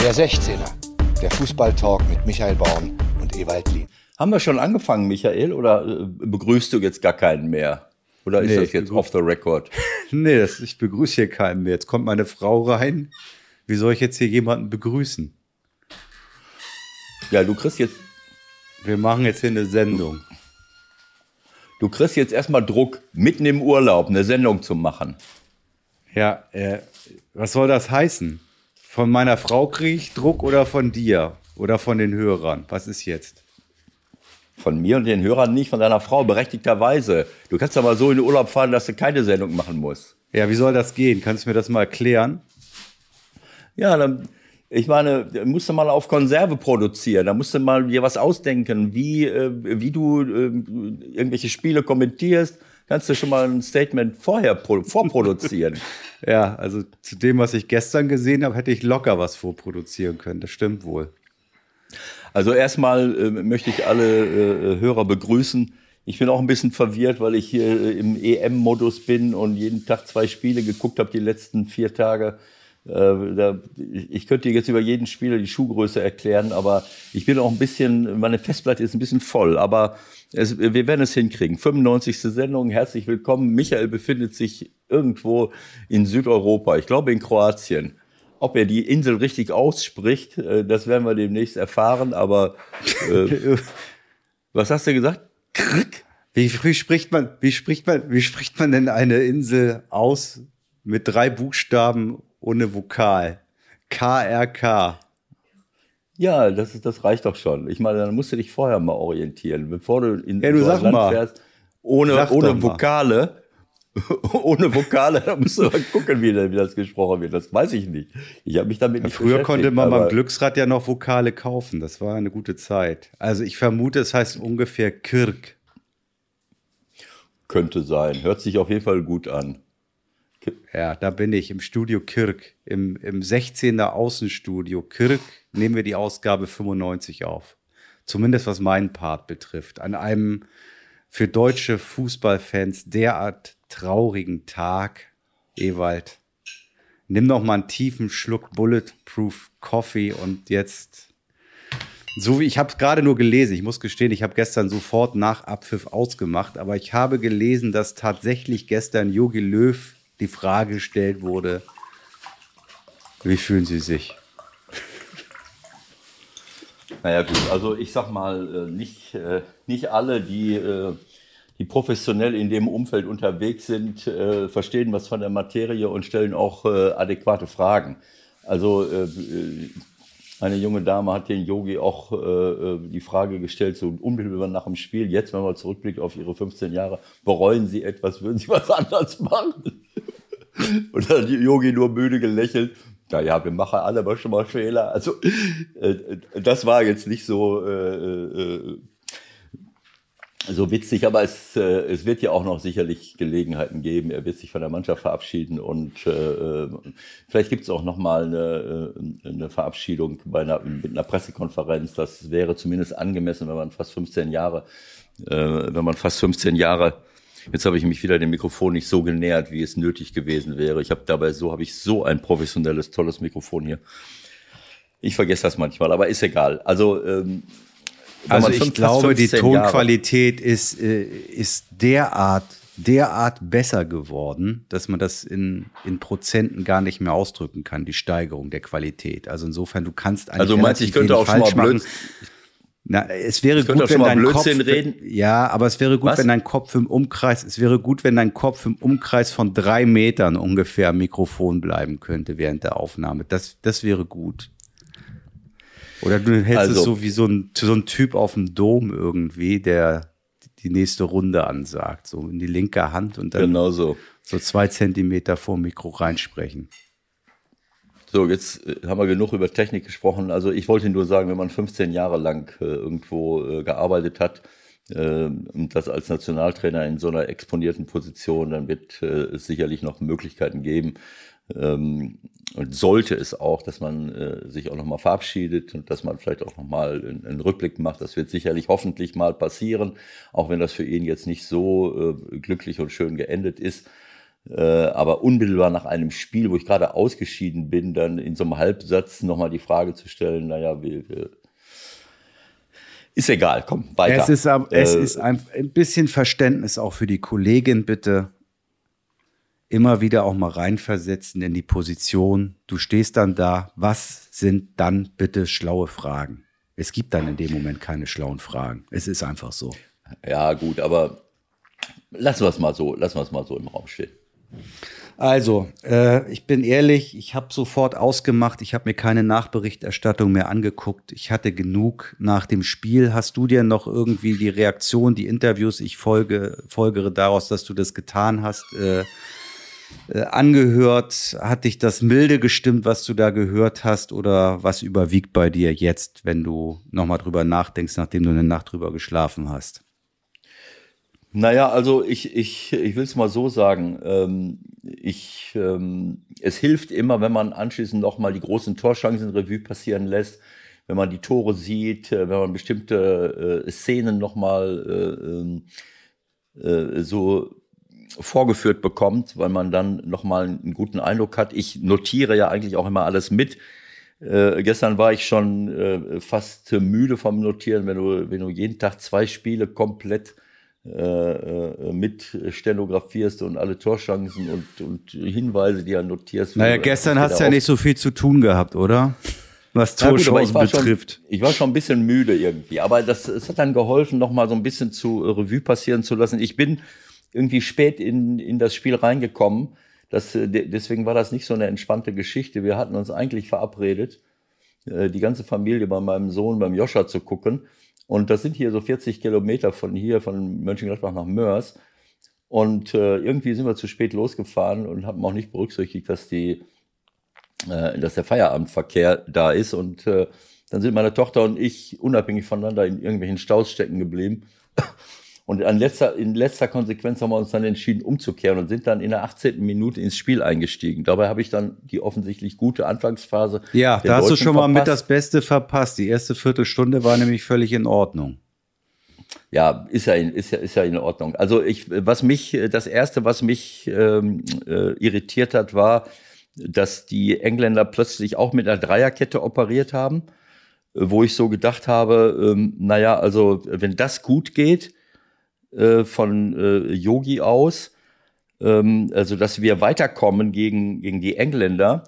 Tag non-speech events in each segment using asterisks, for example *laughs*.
Der 16er, der Fußballtalk mit Michael Baum und Ewald Lien. Haben wir schon angefangen, Michael, oder äh, begrüßt du jetzt gar keinen mehr? Oder ist Nee, das jetzt off the record? *laughs* Nee, das, ich begrüße hier keinen mehr. Jetzt kommt meine Frau rein. Wie soll ich jetzt hier jemanden begrüßen? Ja, du kriegst jetzt, Wir machen jetzt hier eine Sendung. du kriegst jetzt erstmal Druck, mitten im Urlaub eine Sendung zu machen. Ja, äh, was soll das heißen? Von meiner Frau kriege ich Druck oder von dir? Oder von den Hörern? Was ist jetzt? Von mir und den Hörern nicht, von deiner Frau, berechtigterweise. Du kannst aber so in den Urlaub fahren, dass du keine Sendung machen musst. Ja, wie soll das gehen? Kannst du mir das mal erklären? Ja, dann, ich meine, musst du mal auf Konserve produzieren, da musst du mal dir was ausdenken, wie, äh, wie du äh, irgendwelche Spiele kommentierst. Kannst du schon mal ein Statement vorher pro, vorproduzieren. *laughs* Ja, also zu dem, was ich gestern gesehen habe, hätte ich locker was vorproduzieren können. Das stimmt wohl. Also erstmal äh, möchte ich alle äh, Hörer begrüßen. Ich bin auch ein bisschen verwirrt, weil ich hier äh, im EM-Modus bin und jeden Tag zwei Spiele geguckt habe die letzten vier Tage. Äh, da, ich könnte dir jetzt über jeden Spieler die Schuhgröße erklären, aber ich bin auch ein bisschen, meine Festplatte ist ein bisschen voll, aber es, wir werden es hinkriegen. 95. Sendung, herzlich willkommen. Michael befindet sich irgendwo in Südeuropa, ich glaube in Kroatien. Ob er die Insel richtig ausspricht, äh, das werden wir demnächst erfahren, aber äh, *laughs* was hast du gesagt? Krk? Wie, wie spricht man, wie spricht man, wie spricht man denn eine Insel aus mit drei Buchstaben ohne Vokal? KRK. Ja, das, ist, das reicht doch schon. Ich meine, dann musst du dich vorher mal orientieren, bevor du in Ja, du so Land mal. fährst, ohne, Sag ohne. Vokale. *laughs* ohne Vokale, da musst du mal gucken, wie, das gesprochen wird. Das weiß ich nicht. Ich habe mich damit nicht Früher konnte man beim Glücksrad ja noch Vokale kaufen. Das war eine gute Zeit. Also ich vermute, es heißt ungefähr Kirk. Könnte sein. Hört sich auf jeden Fall gut an. Ja, da bin ich im Studio Kirk, im, im 16er Außenstudio Kirk nehmen wir die Ausgabe 95 auf. Zumindest was meinen Part betrifft. An einem für deutsche Fußballfans derart traurigen Tag, Ewald. Nimm noch mal einen tiefen Schluck Bulletproof Coffee und jetzt so wie ich habe es gerade nur gelesen. Ich muss gestehen, ich habe gestern sofort nach Abpfiff ausgemacht, aber ich habe gelesen, dass tatsächlich gestern Jogi Löw die Frage gestellt wurde: Wie fühlen Sie sich? Naja gut, also ich sag mal, äh, nicht, äh, nicht alle, die, äh, die professionell in dem Umfeld unterwegs sind, verstehen was von der Materie und stellen auch adäquate Fragen. Also eine junge Dame hat den Yogi auch die Frage gestellt, so unmittelbar nach dem Spiel, jetzt, wenn man zurückblickt auf ihre 15 Jahre, bereuen Sie etwas, würden Sie was *laughs* anders machen? Und dann hat Yogi nur müde gelächelt. Naja, wir machen alle mal schon mal Fehler. Also äh, das war jetzt nicht so, äh, äh, so witzig, aber es, äh, es wird ja auch noch sicherlich Gelegenheiten geben. Er wird sich von der Mannschaft verabschieden und äh, äh, vielleicht gibt es auch noch mal eine, äh, eine Verabschiedung bei einer, mit einer Pressekonferenz. Das wäre zumindest angemessen, wenn man fast 15 Jahre, äh, wenn man fast 15 Jahre Jetzt habe ich mich wieder dem Mikrofon nicht so genähert, wie es nötig gewesen wäre. Ich habe dabei so habe ich so ein professionelles, tolles Mikrofon hier. Ich vergesse das manchmal, aber ist egal. Also ähm, Also ich glaube, die 15 Jahre- Tonqualität ist, äh, ist derart, derart besser geworden, dass man das in, in Prozenten gar nicht mehr ausdrücken kann, die Steigerung der Qualität. Also insofern, du kannst eigentlich Also du meinst, ich könnte auch schon mal falsch machen. Na, es wäre gut, wenn dein Kopf, reden. ja, aber es wäre gut, Was? wenn dein Kopf im Umkreis, es wäre gut, wenn dein Kopf im Umkreis von drei Metern ungefähr am Mikrofon bleiben könnte während der Aufnahme. Das, das wäre gut. Oder du hältst es Also- so wie so ein, so ein Typ auf dem Dom irgendwie, der die nächste Runde ansagt, so in die linke Hand und dann Genau so. so zwei Zentimeter vor Mikro reinsprechen. So, jetzt äh, haben wir genug über Technik gesprochen. Also ich wollte nur sagen, wenn man 15 Jahre lang äh, irgendwo äh, gearbeitet hat äh, und das als Nationaltrainer in so einer exponierten Position, dann wird äh, es sicherlich noch Möglichkeiten geben. Ähm, und sollte es auch, dass man äh, sich auch nochmal verabschiedet und dass man vielleicht auch nochmal einen, einen Rückblick macht. Das wird sicherlich hoffentlich mal passieren, auch wenn das für ihn jetzt nicht so glücklich und schön geendet ist. Äh, aber unmittelbar nach einem Spiel, wo ich gerade ausgeschieden bin, dann in so einem Halbsatz nochmal die Frage zu stellen, naja, wir, wir ist egal, komm, weiter. Es ist, äh, es ist ein, ein bisschen Verständnis auch für die Kollegin, bitte. Immer wieder auch mal reinversetzen in die Position. Du stehst dann da. Was sind dann bitte schlaue Fragen? Es gibt dann in dem Moment keine schlauen Fragen. Es ist einfach so. Ja, gut, aber lassen wir es mal so, lassen wir es mal so im Raum stehen. Also, äh, ich bin ehrlich, ich habe sofort ausgemacht, ich habe mir keine Nachberichterstattung mehr angeguckt. Ich hatte genug nach dem Spiel. Hast du dir noch irgendwie die Reaktion, die Interviews, ich folge, folgere daraus, dass du das getan hast, äh, äh, angehört? Hat dich das milde gestimmt, was du da gehört hast? Oder was überwiegt bei dir jetzt, wenn du nochmal drüber nachdenkst, nachdem du eine Nacht drüber geschlafen hast? Naja, also ich, ich, ich will es mal so sagen. Ähm, ich, ähm, es hilft immer, wenn man anschließend nochmal die großen Torschancen Revue passieren lässt, wenn man die Tore sieht, äh, wenn man bestimmte äh, Szenen nochmal äh, ähm, äh, so vorgeführt bekommt, weil man dann nochmal einen guten Eindruck hat. Ich notiere ja eigentlich auch immer alles mit. Äh, gestern war ich schon äh, fast müde vom Notieren, wenn du, wenn du jeden Tag zwei Spiele komplett äh, äh, mit stenografierst und alle Torchancen und, und Hinweise, die er notierst. Naja, gestern hast du ja nicht so viel zu tun gehabt, oder? Was Torchancen ja, betrifft. Schon, ich war schon ein bisschen müde irgendwie, aber das, es hat dann geholfen, noch mal so ein bisschen zu Revue passieren zu lassen. Ich bin irgendwie spät in, in das Spiel reingekommen. Das, äh, deswegen war das nicht so eine entspannte Geschichte. Wir hatten uns eigentlich verabredet, die ganze Familie bei meinem Sohn, beim Joscha zu gucken. Und das sind hier so 40 Kilometer von hier, von Mönchengladbach nach Mörs. Und äh, irgendwie sind wir zu spät losgefahren und haben auch nicht berücksichtigt, dass, die, äh, dass der Feierabendverkehr da ist. Und äh, dann sind meine Tochter und ich unabhängig voneinander in irgendwelchen Staus stecken geblieben. Und letzter, in letzter Konsequenz haben wir uns dann entschieden, umzukehren und sind dann in der 18. Minute ins Spiel eingestiegen. Dabei habe ich dann die offensichtlich gute Anfangsphase. Ja, da hast du schon verpasst. mal mit das Beste verpasst. Die erste Viertelstunde war nämlich völlig in Ordnung. Ja, ist ja, in, ist ja, ist ja in Ordnung. Also ich, was mich, das erste, was mich ähm, äh, irritiert hat, war, dass die Engländer plötzlich auch mit einer Dreierkette operiert haben, wo ich so gedacht habe, ähm, naja, also wenn das gut geht, äh, von äh, Yogi aus, ähm, also dass wir weiterkommen gegen, gegen die Engländer,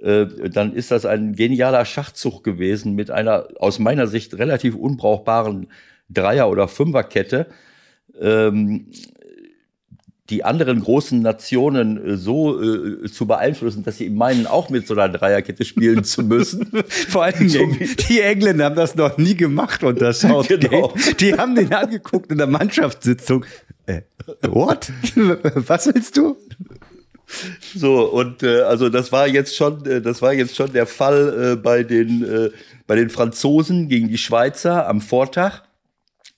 äh, dann ist das ein genialer Schachzug gewesen mit einer aus meiner Sicht relativ unbrauchbaren Dreier- oder Fünferkette. Ähm, die anderen großen Nationen äh, so äh, zu beeinflussen, dass sie meinen, auch mit so einer Dreierkette spielen zu müssen. *laughs* Vor allem so die Engländer haben das noch nie gemacht unter *laughs* Southgate. Genau. Die haben den angeguckt in der Mannschaftssitzung. Äh, what? *laughs* Was willst du? So und äh, also das war jetzt schon, äh, das war jetzt schon der Fall äh, bei den äh, bei den Franzosen gegen die Schweizer am Vortag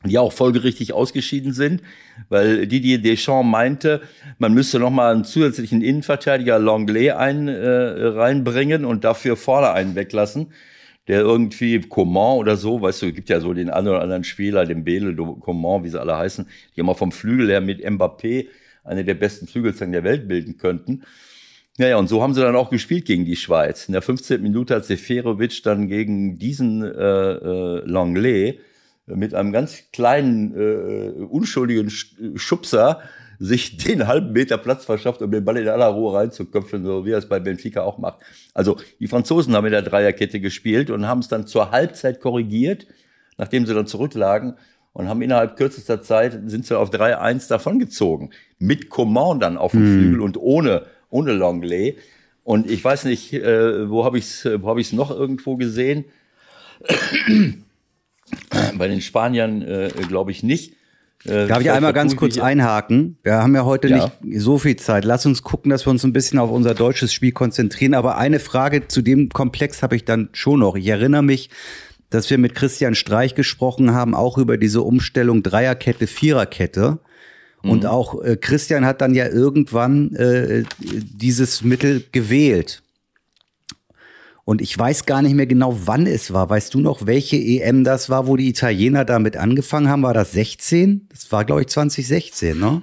die auch folgerichtig ausgeschieden sind, weil Didier Deschamps meinte, man müsste noch mal einen zusätzlichen Innenverteidiger Longley ein, äh, reinbringen und dafür vorne einen weglassen, der irgendwie Coman oder so, weißt du, gibt ja so den einen oder anderen Spieler, den Bele, Coman, wie sie alle heißen, die immer vom Flügel her mit Mbappé eine der besten Flügelzangen der Welt bilden könnten. Naja, und so haben sie dann auch gespielt gegen die Schweiz. In der 15. Minute hat Seferovic dann gegen diesen äh, äh, Longley mit einem ganz kleinen, äh, unschuldigen Schubser sich *laughs* den halben Meter Platz verschafft, um den Ball in aller Ruhe reinzuköpfen, so wie er es bei Benfica auch macht. Also die Franzosen haben in der Dreierkette gespielt und haben es dann zur Halbzeit korrigiert, nachdem sie dann zurücklagen und haben innerhalb kürzester Zeit sind sie auf 3-1 davongezogen. Mit Coman dann auf dem hm. Flügel und ohne, ohne Longley. Und ich weiß nicht, äh, wo habe ich es wo hab ich's noch irgendwo gesehen. Bei den Spaniern äh, glaube ich nicht. Äh, Darf ich einmal ganz kurz einhaken? Wir haben ja heute ja. nicht so viel Zeit. Lass uns gucken, dass wir uns ein bisschen auf unser deutsches Spiel konzentrieren. Aber eine Frage zu dem Komplex habe ich dann schon noch. Ich erinnere mich, dass wir mit Christian Streich gesprochen haben, auch über diese Umstellung Dreierkette, Viererkette. Und mhm. auch äh, Christian hat dann ja irgendwann äh, dieses Mittel gewählt. Und ich weiß gar nicht mehr genau, wann es war. Weißt du noch, welche EM das war, wo die Italiener damit angefangen haben? War das 16? Das war, glaube ich, 2016, ne?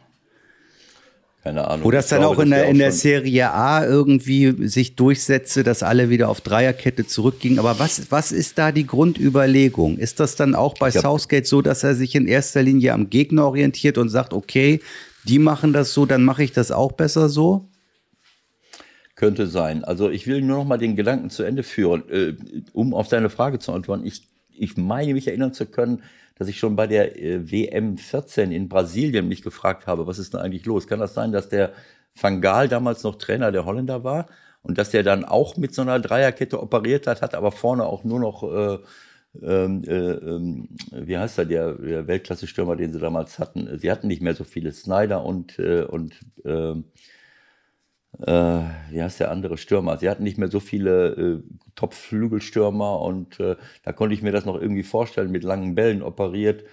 keine Ahnung. Wo das dann glaube, auch in der, auch in der Serie A irgendwie sich durchsetzte, dass alle wieder auf Dreierkette zurückgingen. Aber was, was ist da die Grundüberlegung? Ist das dann auch bei Southgate so, dass er sich in erster Linie am Gegner orientiert und sagt, okay, die machen das so, dann mache ich das auch besser so? Könnte sein. Also ich will nur noch mal den Gedanken zu Ende führen, äh, um auf deine Frage zu antworten. Ich, ich meine mich erinnern zu können, dass ich schon bei der äh, WM 14 in Brasilien mich gefragt habe, was ist denn eigentlich los? Kann das sein, dass der Van Gaal damals noch Trainer der Holländer war und dass der dann auch mit so einer Dreierkette operiert hat, hat aber vorne auch nur noch äh, ähm, äh, ähm, wie heißt er, der, der Weltklasse-Stürmer, den sie damals hatten. Sie hatten nicht mehr so viele Snyder und, äh, und äh, äh, wie heißt der andere Stürmer? Sie hatten nicht mehr so viele äh, Top-Flügelstürmer und äh, da konnte ich mir das noch irgendwie vorstellen, mit langen Bällen operiert.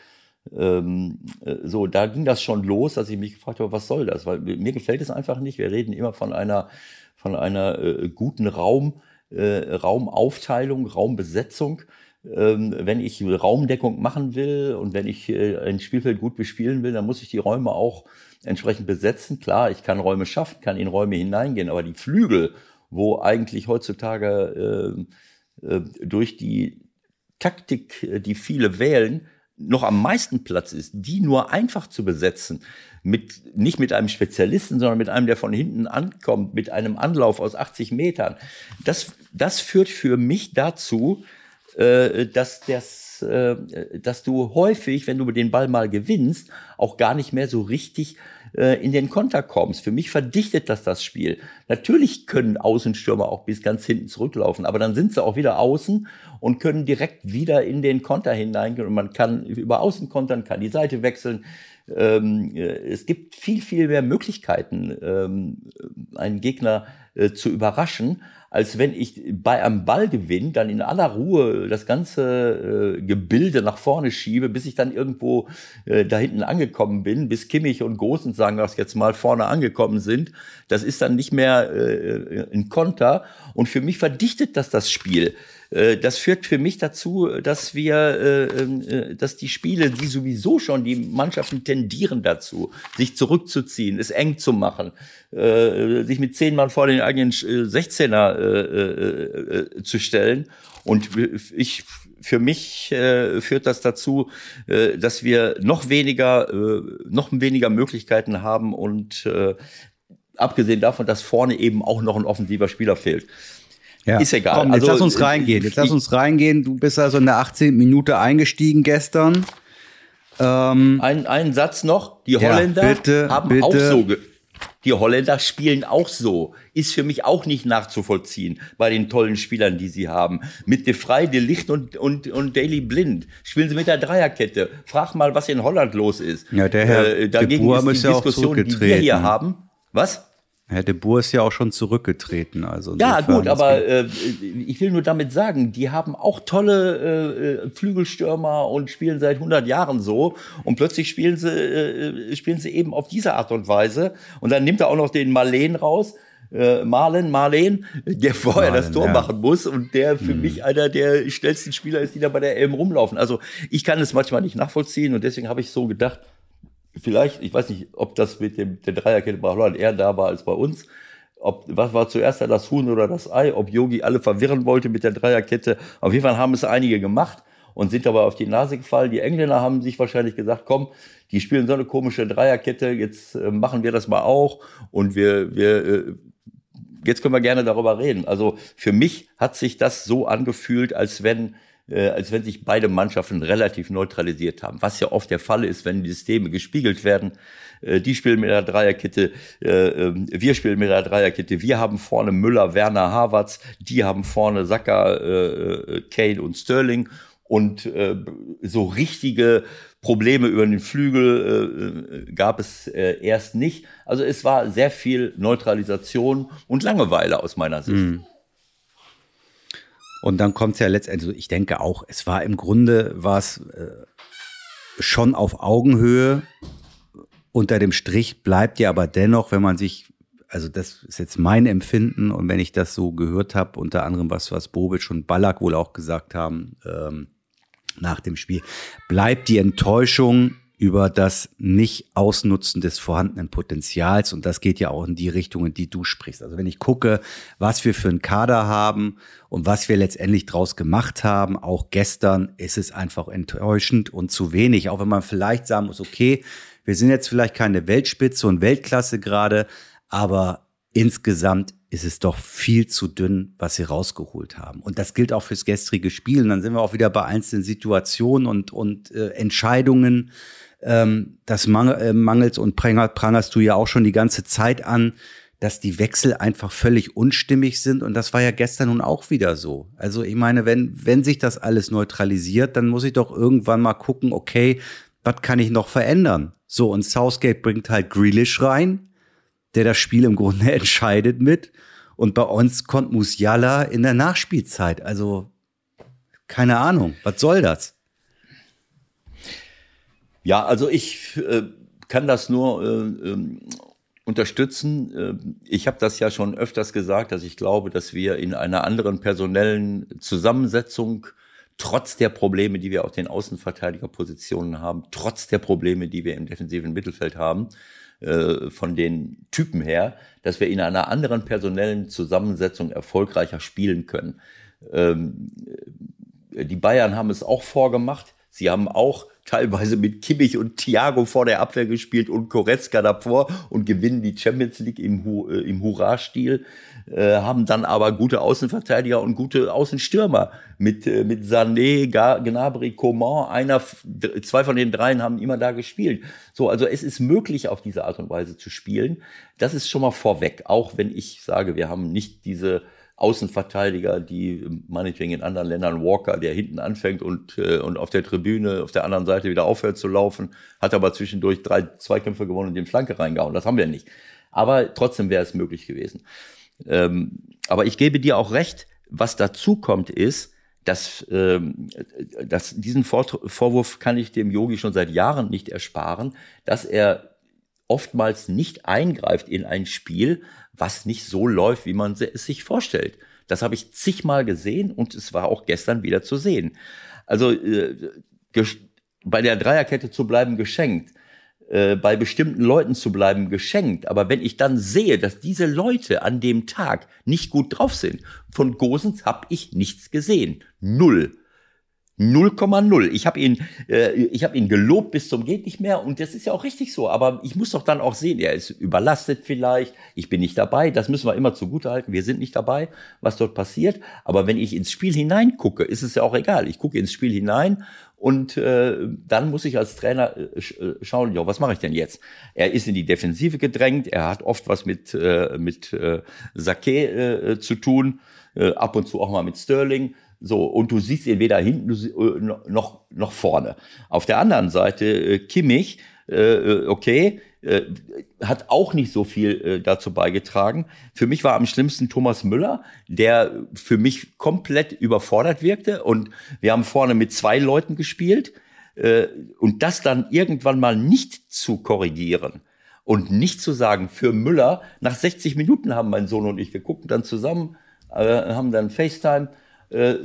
Ähm, äh, so, da ging das schon los, dass ich mich gefragt habe, was soll das? Weil mir gefällt es einfach nicht. Wir reden immer von einer, von einer äh, guten Raum, äh, Raumaufteilung, Raumbesetzung. Ähm, wenn ich Raumdeckung machen will und wenn ich äh, ein Spielfeld gut bespielen will, dann muss ich die Räume auch entsprechend besetzen. Klar, ich kann Räume schaffen, kann in Räume hineingehen, aber die Flügel, wo eigentlich heutzutage äh, äh, durch die Taktik, äh, die viele wählen, noch am meisten Platz ist, die nur einfach zu besetzen, mit, nicht mit einem Spezialisten, sondern mit einem, der von hinten ankommt, mit einem Anlauf aus 80 Metern. Das, das führt für mich dazu, äh, dass, das, äh, dass du häufig, wenn du den Ball mal gewinnst, auch gar nicht mehr so richtig äh, in den Konter kommst. Für mich verdichtet das das Spiel. Natürlich können Außenstürmer auch bis ganz hinten zurücklaufen, aber dann sind sie auch wieder außen und können direkt wieder in den Konter hineingehen und man kann über Außen kontern, kann die Seite wechseln. Ähm, äh, es gibt viel, viel mehr Möglichkeiten, ähm, einen Gegner äh, zu überraschen als wenn ich bei einem Ballgewinn dann in aller Ruhe das ganze äh, Gebilde nach vorne schiebe, bis ich dann irgendwo da hinten angekommen bin, bis Kimmich und Gosens sagen wir jetzt mal vorne angekommen sind. Das ist dann nicht mehr ein Konter und für mich verdichtet das das Spiel. Äh, das führt für mich dazu, dass wir, äh, äh, dass die Spiele, die sowieso schon, die Mannschaften tendieren dazu, sich zurückzuziehen, es eng zu machen, sich mit zehn Mann vor den eigenen 16er zu stellen. Und ich, für mich führt das dazu, dass wir noch weniger, noch weniger Möglichkeiten haben und abgesehen davon, dass vorne eben auch noch ein offensiver Spieler fehlt. Ja. Ist egal. Komm, jetzt also, lass uns reingehen. Jetzt lass uns reingehen. Du bist also in der 18. Minute eingestiegen gestern. Ähm, ein, ein Satz noch. Die Holländer ja, bitte, haben bitte. auch so. Die Holländer spielen auch so. Ist für mich auch nicht nachzuvollziehen bei den tollen Spielern, die sie haben. Mit De Frey, De Licht und, und, und Daily Blind. Spielen sie mit der Dreierkette. Frag mal, was in Holland los ist. Ja, der Herr äh, dagegen ist die Diskussion, die wir hier haben. Was? Herr de Boer ist ja auch schon zurückgetreten. Also ja, gut, aber äh, ich will nur damit sagen, die haben auch tolle äh, äh Flügelstürmer und spielen seit 100 Jahren so. Und plötzlich spielen sie, äh, spielen sie eben auf diese Art und Weise. Und dann nimmt er auch noch den Marleen raus. Äh, Marlen, Marlen, der vorher Marlen, das Tor ja. machen muss und der für hm. mich einer der schnellsten Spieler ist, die da bei der EM rumlaufen. Also ich kann es manchmal nicht nachvollziehen und deswegen habe ich so gedacht, vielleicht, ich weiß nicht, ob das mit dem, der Dreierkette bei Holland eher da war als bei uns. Ob, was war zuerst das Huhn oder das Ei? Ob Yogi alle verwirren wollte mit der Dreierkette. Auf jeden Fall haben es einige gemacht und sind dabei auf die Nase gefallen. Die Engländer haben sich wahrscheinlich gesagt, komm, die spielen so eine komische Dreierkette, jetzt äh, machen wir das mal auch und wir, wir, äh, jetzt können wir gerne darüber reden. Also für mich hat sich das so angefühlt, als wenn äh, als wenn sich beide Mannschaften relativ neutralisiert haben, was ja oft der Fall ist, wenn die Systeme gespiegelt werden. Äh, die spielen mit der Dreierkette, äh, ähm, wir spielen mit der Dreierkette, wir haben vorne Müller, Werner, Havertz, die haben vorne Sacker, äh, Kane und Sterling und äh, so richtige Probleme über den Flügel äh, gab es äh, erst nicht. Also es war sehr viel Neutralisation und Langeweile aus meiner Sicht. Mm. Und dann kommt es ja letztendlich, also ich denke auch, es war im Grunde, war es äh, schon auf Augenhöhe. Unter dem Strich bleibt ja aber dennoch, wenn man sich, also das ist jetzt mein Empfinden und wenn ich das so gehört habe, unter anderem was, was Bobic und Ballack wohl auch gesagt haben ähm, nach dem Spiel, bleibt die Enttäuschung über das Nicht-Ausnutzen des vorhandenen Potenzials. Und das geht ja auch in die Richtung, in die du sprichst. Also wenn ich gucke, was wir für einen Kader haben und was wir letztendlich draus gemacht haben, auch gestern, ist es einfach enttäuschend und zu wenig. Auch wenn man vielleicht sagen muss, okay, wir sind jetzt vielleicht keine Weltspitze und Weltklasse gerade, aber insgesamt ist es doch viel zu dünn, was sie rausgeholt haben. Und das gilt auch fürs gestrige Spiel. Und dann sind wir auch wieder bei einzelnen Situationen und, und äh, Entscheidungen. Ähm, das äh, mangels und prangerst du ja auch schon die ganze Zeit an, dass die Wechsel einfach völlig unstimmig sind. Und das war ja gestern nun auch wieder so. Also ich meine, wenn, wenn sich das alles neutralisiert, dann muss ich doch irgendwann mal gucken, okay, was kann ich noch verändern? So, und Southgate bringt halt Grealish rein, der das Spiel im Grunde *laughs* entscheidet mit. Und bei uns kommt Musiala in der Nachspielzeit. Also, keine Ahnung, was soll das? Ja, also ich äh, kann das nur äh, äh, unterstützen. Ich habe das ja schon öfters gesagt, dass ich glaube, dass wir in einer anderen personellen Zusammensetzung trotz der Probleme, die wir auf den Außenverteidigerpositionen haben, trotz der Probleme, die wir im defensiven Mittelfeld haben, äh, von den Typen her, dass wir in einer anderen personellen Zusammensetzung erfolgreicher spielen können. Ähm, die Bayern haben es auch vorgemacht. Sie haben auch teilweise mit Kimmich und Thiago vor der Abwehr gespielt und Koretzka davor und gewinnen die Champions League im, äh, im Hurra-Stil, äh, haben dann aber gute Außenverteidiger und gute Außenstürmer mit, äh, mit Sané, Gnabry, Coman, einer, zwei von den dreien haben immer da gespielt. So, also es ist möglich, auf diese Art und Weise zu spielen. Das ist schon mal vorweg, auch wenn ich sage, wir haben nicht diese Außenverteidiger, die meinetwegen in anderen Ländern Walker, der hinten anfängt und, äh, und auf der Tribüne auf der anderen Seite wieder aufhört zu laufen, hat aber zwischendurch drei Zweikämpfe gewonnen und den Flanke reingehauen. Das haben wir nicht. Aber trotzdem wäre es möglich gewesen. Ähm, aber ich gebe dir auch recht, was dazu kommt ist, dass, ähm, dass diesen Vor Vorwurf kann ich dem Yogi schon seit Jahren nicht ersparen, dass er oftmals nicht eingreift in ein Spiel, was nicht so läuft, wie man es sich vorstellt. Das habe ich zigmal gesehen und es war auch gestern wieder zu sehen. Also äh, bei der Dreierkette zu bleiben geschenkt, äh, bei bestimmten Leuten zu bleiben geschenkt. Aber wenn ich dann sehe, dass diese Leute an dem Tag nicht gut drauf sind, von Gosens habe ich nichts gesehen. Null. 0,0. Ich habe ihn, äh, ich habe ihn gelobt bis zum geht nicht mehr und das ist ja auch richtig so. Aber ich muss doch dann auch sehen, er ist überlastet vielleicht. Ich bin nicht dabei. Das müssen wir immer zugutehalten. Wir sind nicht dabei, was dort passiert. Aber wenn ich ins Spiel hineingucke, ist es ja auch egal. Ich gucke ins Spiel hinein und äh, dann muss ich als Trainer äh, äh schauen, ja, was mache ich denn jetzt? Er ist in die Defensive gedrängt. Er hat oft was mit äh, mit äh, Sake äh, zu tun. Äh, ab und zu auch mal mit Sterling so, und du siehst ihn weder hinten äh, noch, noch vorne. Auf der anderen Seite äh, Kimmich, äh, okay, hat auch nicht so viel dazu beigetragen. Für mich war am schlimmsten Thomas Müller, der für mich komplett überfordert wirkte. Und wir haben vorne mit zwei Leuten gespielt. Und das dann irgendwann mal nicht zu korrigieren und nicht zu sagen, für Müller, nach 60 Minuten haben mein Sohn und ich, wir gucken dann zusammen, haben dann FaceTime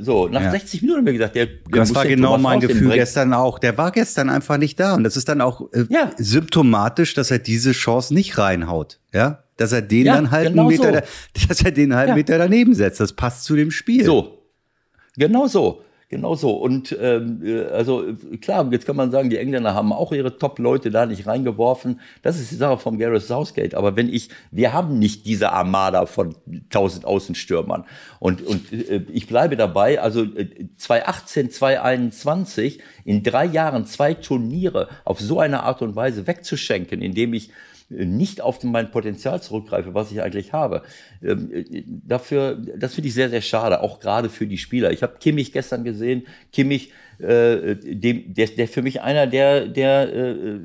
so, nach ja. 60 Minuten haben wir gesagt, der, der Das war genau mein Gefühl gestern auch. Der war gestern einfach nicht da. Und das ist dann auch äh, ja. symptomatisch, dass er diese Chance nicht reinhaut. Ja, dass er den ja, dann halt genau einen Meter, so. *laughs* dass er den halt einen Meter daneben setzt. Das passt zu dem Spiel. So, genau so. Genau so. Und ähm, äh, also klar, jetzt kann man sagen, die Engländer haben auch ihre Top-Leute da nicht reingeworfen. Das ist die Sache vom Gareth Southgate. Aber wenn ich, wir haben nicht diese Armada von 1000 Außenstürmern. Und, und äh, ich bleibe dabei, also äh, 2018, 2021, in drei Jahren zwei Turniere auf so eine Art und Weise wegzuschenken, indem ich nicht auf mein Potenzial zurückgreife, was ich eigentlich habe. Ähm, dafür, das finde ich sehr, sehr schade, auch gerade für die Spieler. Ich habe Kimmich gestern gesehen. Kimmich, äh, dem, der, der für mich einer, der, der äh,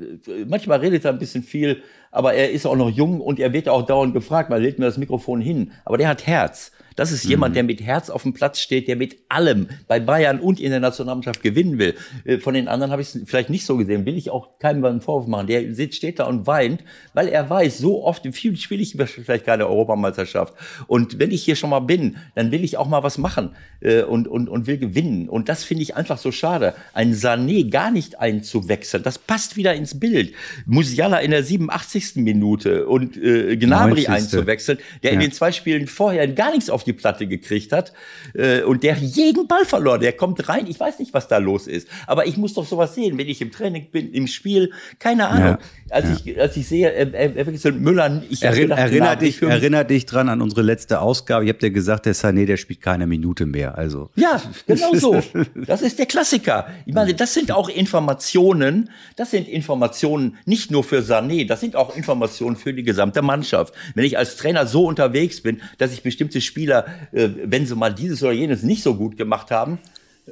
manchmal redet er ein bisschen viel, aber er ist auch noch jung und er wird auch dauernd gefragt, man lädt mir das Mikrofon hin. Aber der hat Herz. Das ist jemand, mhm. der mit Herz auf dem Platz steht, der mit allem bei Bayern und in der Nationalmannschaft gewinnen will. Äh, von den anderen habe ich es vielleicht nicht so gesehen. Will ich auch keinem einen Vorwurf machen. Der steht da und weint, weil er weiß, so oft im Film spiele ich *laughs* vielleicht keine Europameisterschaft. Und wenn ich hier schon mal bin, dann will ich auch mal was machen äh, und, und, und will gewinnen. Und das finde ich einfach so schade ein Sané gar nicht einzuwechseln. Das passt wieder ins Bild. Musiala in der 87. Minute und äh, Gnabry 90. einzuwechseln, der in Ja. den zwei Spielen vorher gar nichts auf die Platte gekriegt hat äh, und der jeden Ball verloren. Der kommt rein, ich weiß nicht, was da los ist. Aber ich muss doch sowas sehen, wenn ich im Training bin, im Spiel, keine Ahnung. Als, Ich, als ich sehe, äh, er wechselt Müller, ich hab Errin, gedacht, erinner, Gnabry dich, erinner dich dran an unsere letzte Ausgabe. Ich habe dir gesagt, der Sané, der spielt keine Minute mehr. Also Ja, genau so. *laughs* Das ist der Klassiker. Ich meine, das sind auch Informationen, das sind Informationen nicht nur für Sané, das sind auch Informationen für die gesamte Mannschaft. Wenn ich als Trainer so unterwegs bin, dass ich bestimmte Spieler, äh, wenn sie mal dieses oder jenes nicht so gut gemacht haben,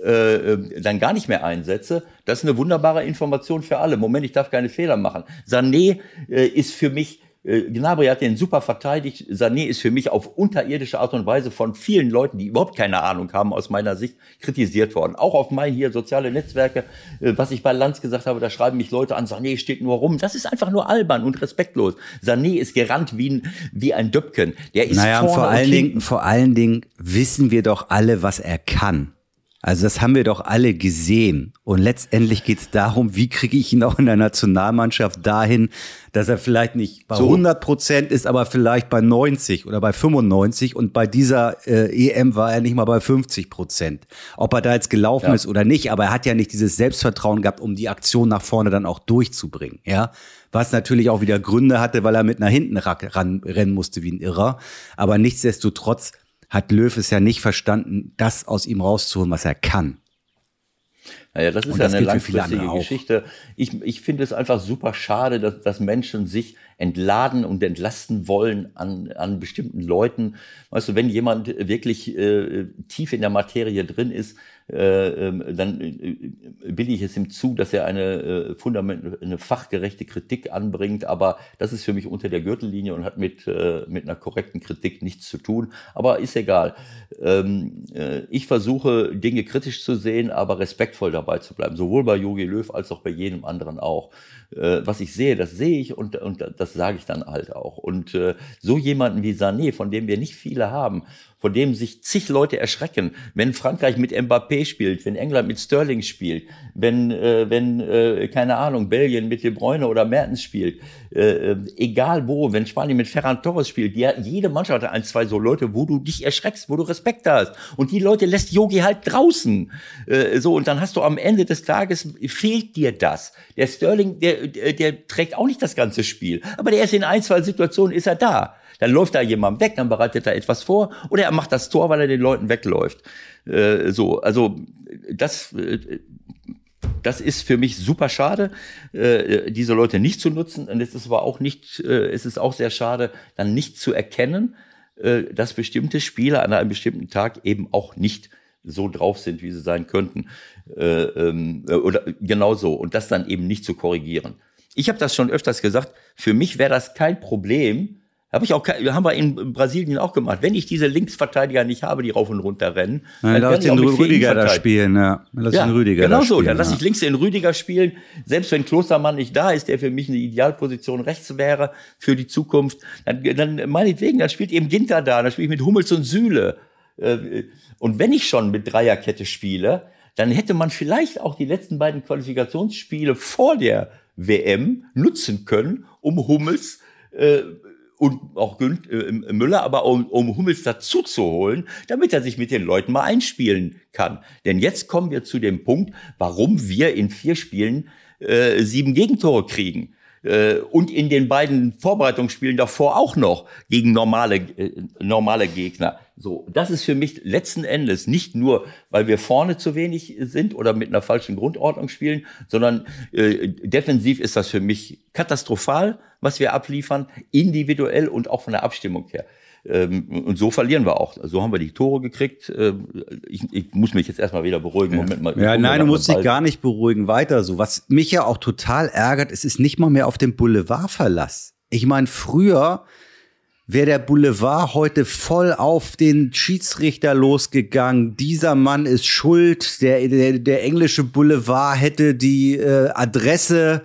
äh, äh, dann gar nicht mehr einsetze, das ist eine wunderbare Information für alle. Moment, ich darf keine Fehler machen. Sané äh, ist für mich Gnabry hat den super verteidigt. Sané ist für mich auf unterirdische Art und Weise von vielen Leuten, die überhaupt keine Ahnung haben, aus meiner Sicht kritisiert worden. Auch auf mein hier soziale Netzwerke, äh, was ich bei Lanz gesagt habe, da schreiben mich Leute an, Sané steht nur rum. Das ist einfach nur albern und respektlos. Sané ist gerannt wie ein, wie ein Döpken. Der ist Naja, und vorne vor allen. Dingen, vor allen Dingen wissen wir doch alle, was er kann. Also das haben wir doch alle gesehen. Und letztendlich geht es darum, wie kriege ich ihn auch in der Nationalmannschaft dahin, dass er vielleicht nicht bei So. 100 Prozent ist, aber vielleicht bei 90 oder bei 95. Und bei dieser äh, EM war er nicht mal bei 50 Prozent. Ob er da jetzt gelaufen Ja. ist oder nicht, aber er hat ja nicht dieses Selbstvertrauen gehabt, um die Aktion nach vorne dann auch durchzubringen. Ja, was natürlich auch wieder Gründe hatte, weil er mit nach hinten ra- ran, rennen musste wie ein Irrer. Aber nichtsdestotrotz hat Löw es ja nicht verstanden, das aus ihm rauszuholen, was er kann. Naja, das ist Und ja das eine langfristige. Geschichte. Ich, ich finde es einfach super schade, dass, dass Menschen sich entladen und entlasten wollen an, an bestimmten Leuten. Weißt du, wenn jemand wirklich äh, tief in der Materie drin ist, dann äh, bilde ich es ihm zu, dass er eine, äh, eine fachgerechte Kritik anbringt. Aber das ist für mich unter der Gürtellinie und hat mit, äh, mit einer korrekten Kritik nichts zu tun. Aber ist egal. Ähm, äh, ich versuche, Dinge kritisch zu sehen, aber respektvoll dabei zu bleiben. Sowohl bei Jogi Löw als auch bei jedem anderen auch. Äh, was ich sehe, das sehe ich und, und das sage ich dann halt auch. Und äh, so jemanden wie Sané, von dem wir nicht viele haben, von dem sich zig Leute erschrecken, wenn Frankreich mit Mbappé spielt, wenn England mit Sterling spielt, wenn, äh, wenn äh, keine Ahnung, Belgien mit De Bruyne oder Mertens spielt, äh, äh, egal wo, wenn Spanien mit Ferran Torres spielt, die, jede Mannschaft hat ein, zwei so Leute, wo du dich erschreckst, wo du Respekt hast. Und die Leute lässt Yogi halt draußen. Äh, so, und dann hast du am Ende des Tages, fehlt dir das. Der Sterling, der, der, der trägt auch nicht das ganze Spiel, aber der ist in ein, zwei Situationen, ist er da. Dann läuft da jemand weg, dann bereitet er etwas vor oder er macht das Tor, weil er den Leuten wegläuft. Äh, so, also das, äh, das ist für mich super schade, äh, diese Leute nicht zu nutzen. Und es ist aber auch nicht, äh, es ist auch sehr schade, dann nicht zu erkennen, äh, dass bestimmte Spieler an einem bestimmten Tag eben auch nicht so drauf sind, wie sie sein könnten. Äh, ähm, äh, oder genau so. Und das dann eben nicht zu korrigieren. Ich habe das schon öfters gesagt, für mich wäre das kein Problem, habe ich auch, haben wir in Brasilien auch gemacht. Wenn ich diese Linksverteidiger nicht habe, die rauf und runter rennen, Dann lass kann ich den Rüdiger da spielen, ja. Dann Lass den Rüdiger genau da so. spielen. Dann lasse ja. ich links den Rüdiger spielen. Selbst wenn Klostermann nicht da ist, der für mich eine Idealposition rechts wäre für die Zukunft, dann, dann meinetwegen, dann spielt eben Ginter da, dann spiele ich mit Hummels und Sühle. Äh, Und wenn ich schon mit Dreierkette spiele, dann hätte man vielleicht auch die letzten beiden Qualifikationsspiele vor der WM nutzen können, um Hummels äh, und auch äh, Müller, aber um, um Hummels dazu zu holen, damit er sich mit den Leuten mal einspielen kann. Denn jetzt kommen wir zu dem Punkt, warum wir in vier Spielen äh, sieben Gegentore kriegen. Äh, und in den beiden Vorbereitungsspielen davor auch noch gegen normale, äh, normale Gegner. So, das ist für mich letzten Endes nicht nur, weil wir vorne zu wenig sind oder mit einer falschen Grundordnung spielen, sondern äh, defensiv ist das für mich katastrophal, was wir abliefern, individuell und auch von der Abstimmung her. Ähm, und so verlieren wir auch. So haben wir die Tore gekriegt. Ähm, ich, ich muss mich jetzt erstmal wieder beruhigen. Moment mal. Ja, nein, du musst dich gar nicht beruhigen. Weiter so. Was mich ja auch total ärgert, es ist nicht mal mehr auf dem Boulevardverlass. Ich meine, früher wäre der Boulevard heute voll auf den Schiedsrichter losgegangen. Dieser Mann ist schuld. Der, der, der englische Boulevard hätte die äh, Adresse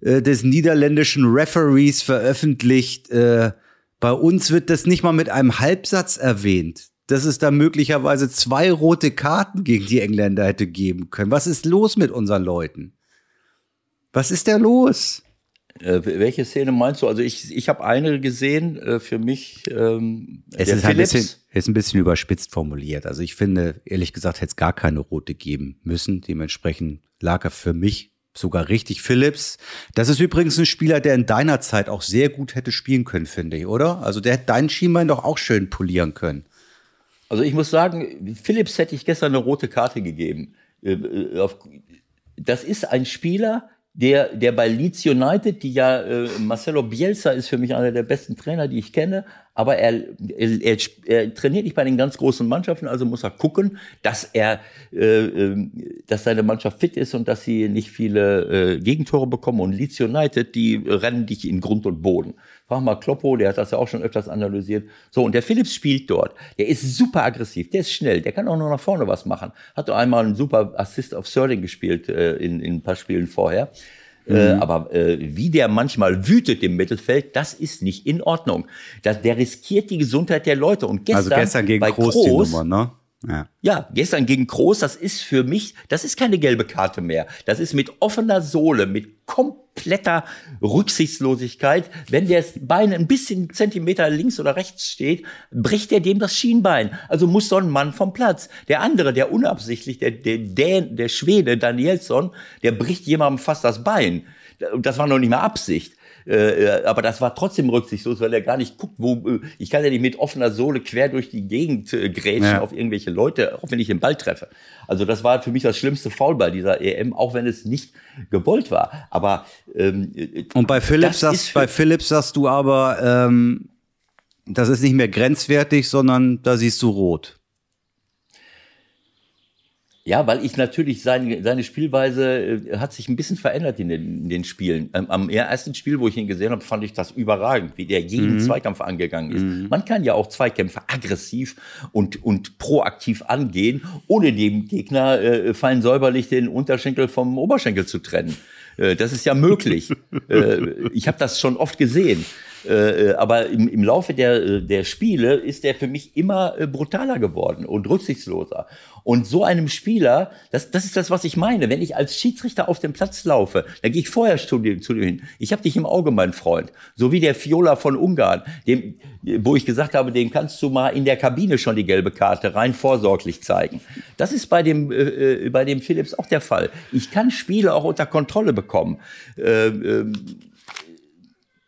äh, des niederländischen Referees veröffentlicht. Äh, bei uns wird das nicht mal mit einem Halbsatz erwähnt. dass es da möglicherweise zwei rote Karten gegen die Engländer hätte geben können. Was ist los mit unseren Leuten? Was ist da los? Äh, welche Szene meinst du? Also ich, ich habe eine gesehen, äh, für mich. Ähm, es ist, ein bisschen, ist ein bisschen überspitzt formuliert. Also ich finde, ehrlich gesagt, hätte es gar keine rote geben müssen. Dementsprechend lag er für mich sogar richtig. Phillips, das ist übrigens ein Spieler, der in deiner Zeit auch sehr gut hätte spielen können, finde ich, oder? Also der hätte deinen Schienbein doch auch schön polieren können. Also ich muss sagen, Phillips hätte ich gestern eine rote Karte gegeben. Äh, das ist ein Spieler, der, der bei Leeds United, die ja, äh, Marcelo Bielsa ist für mich einer der besten Trainer, die ich kenne, aber er, er, er, er trainiert nicht bei den ganz großen Mannschaften, also muss er gucken, dass er, äh, ähm, dass seine Mannschaft fit ist und dass sie nicht viele äh, Gegentore bekommen. Und Leeds United, die rennen dich in Grund und Boden. Frag mal Kloppo, der hat das ja auch schon öfters analysiert. So, und der Philips spielt dort. Der ist super aggressiv, der ist schnell, der kann auch noch nach vorne was machen. Hat einmal einen super Assist auf Sterling gespielt äh, in, in ein paar Spielen vorher. Äh, mhm. aber äh, wie der manchmal wütet im Mittelfeld, das ist nicht in Ordnung. Das, der riskiert die Gesundheit der Leute. Und gestern, also gestern gegen bei Groß, Groß Nummer, ne? Ja. ja, gestern gegen Groß, das ist für mich, das ist keine gelbe Karte mehr. Das ist mit offener Sohle, mit kompletter Rücksichtslosigkeit. Wenn der Bein ein bisschen Zentimeter links oder rechts steht, bricht er dem das Schienbein. Also muss so ein Mann vom Platz. Der andere, der unabsichtlich, der, der, der, der Schwede, Danielsson, der bricht jemandem fast das Bein. Das war noch nicht mehr Absicht. Äh, äh, aber das war trotzdem rücksichtslos, weil er gar nicht guckt, wo äh, ich kann ja nicht mit offener Sohle quer durch die Gegend äh, grätschen ja. auf irgendwelche Leute, auch wenn ich den Ball treffe. Also das war für mich das schlimmste Foul bei dieser EM, auch wenn es nicht gewollt war. Aber ähm, und bei Philips sagst, bei Philips sagst du aber, ähm, das ist nicht mehr grenzwertig, sondern da siehst du rot. Ja, weil ich natürlich seine, seine Spielweise äh, hat sich ein bisschen verändert in den, in den Spielen. Ähm, am ersten Spiel, wo ich ihn gesehen habe, fand ich das überragend, wie der jeden mhm. Zweikampf angegangen ist. Mhm. Man kann ja auch Zweikämpfe aggressiv und, und proaktiv angehen, ohne dem Gegner äh, fein säuberlich den Unterschenkel vom Oberschenkel zu trennen. Äh, das ist ja möglich. *laughs* äh, ich habe das schon oft gesehen. Äh, äh, aber im, im Laufe der, äh, der Spiele ist er für mich immer brutaler geworden und rücksichtsloser. Und so einem Spieler, das, das ist das, was ich meine. Wenn ich als Schiedsrichter auf dem Platz laufe, dann gehe ich vorher zu dir, hin. Ich habe dich im Auge, mein Freund. So wie der Fiola von Ungarn, dem, wo ich gesagt habe, dem kannst du mal in der Kabine schon die gelbe Karte rein vorsorglich zeigen. Das ist bei dem, äh, bei dem Philips auch der Fall. Ich kann Spiele auch unter Kontrolle bekommen. Äh, äh,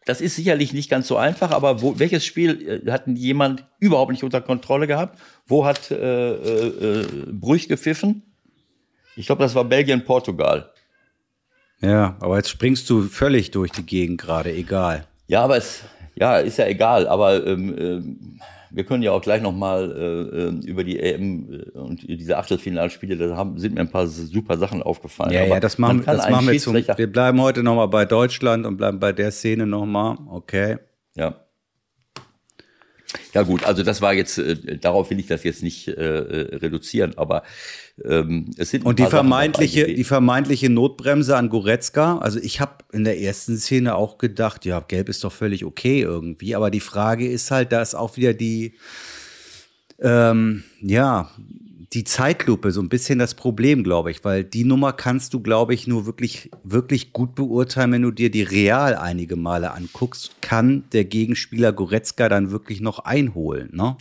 das ist sicherlich nicht ganz so einfach, aber wo, welches Spiel äh, hat jemand überhaupt nicht unter Kontrolle gehabt? Wo hat äh, äh, Brüch gepfiffen? Ich glaube, das war Belgien, Portugal. Ja, aber jetzt springst du völlig durch die Gegend gerade, egal. Ja, aber es, ja, ist ja egal, aber ähm, ähm, wir können ja auch gleich nochmal äh, äh, über die EM äh, und diese Achtelfinalspiele, da haben, sind mir ein paar super Sachen aufgefallen. Ja, Aber ja, das machen, das machen wir zum, wir bleiben heute nochmal bei Deutschland und bleiben bei der Szene nochmal, okay. Ja. Ja gut, also das war jetzt, äh, darauf will ich das jetzt nicht äh, äh reduzieren, aber ähm, es sind und die vermeintliche, die vermeintliche Notbremse an Goretzka. Also ich habe in der ersten Szene auch gedacht, ja, Gelb ist doch völlig okay irgendwie. Aber die Frage ist halt, da ist auch wieder die, ähm, ja, die Zeitlupe so ein bisschen das Problem, glaube ich, weil die Nummer kannst du, glaube ich, nur wirklich, wirklich gut beurteilen, wenn du dir die real einige Male anguckst. Kann der Gegenspieler Goretzka dann wirklich noch einholen, ne?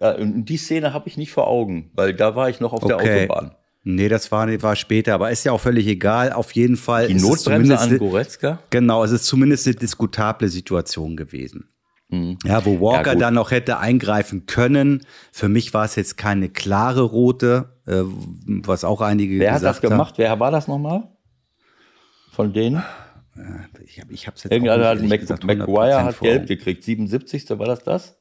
Ja, und die Szene habe ich nicht vor Augen, weil da war ich noch auf okay. der Autobahn. Nee, das war, war später, aber ist ja auch völlig egal. Auf jeden Fall. Die Notbremse an Goretzka? Genau, es ist zumindest eine diskutable Situation gewesen. Mhm. Ja, wo Walker ja, dann noch hätte eingreifen können. Für mich war es jetzt keine klare rote, äh, was auch einige Wer hat das gemacht? Haben. Wer war das nochmal? Von denen? Ich, hab, ich hab's jetzt Irgendeiner hat Mac, McGuire hat gelb gekriegt. 77. war das das?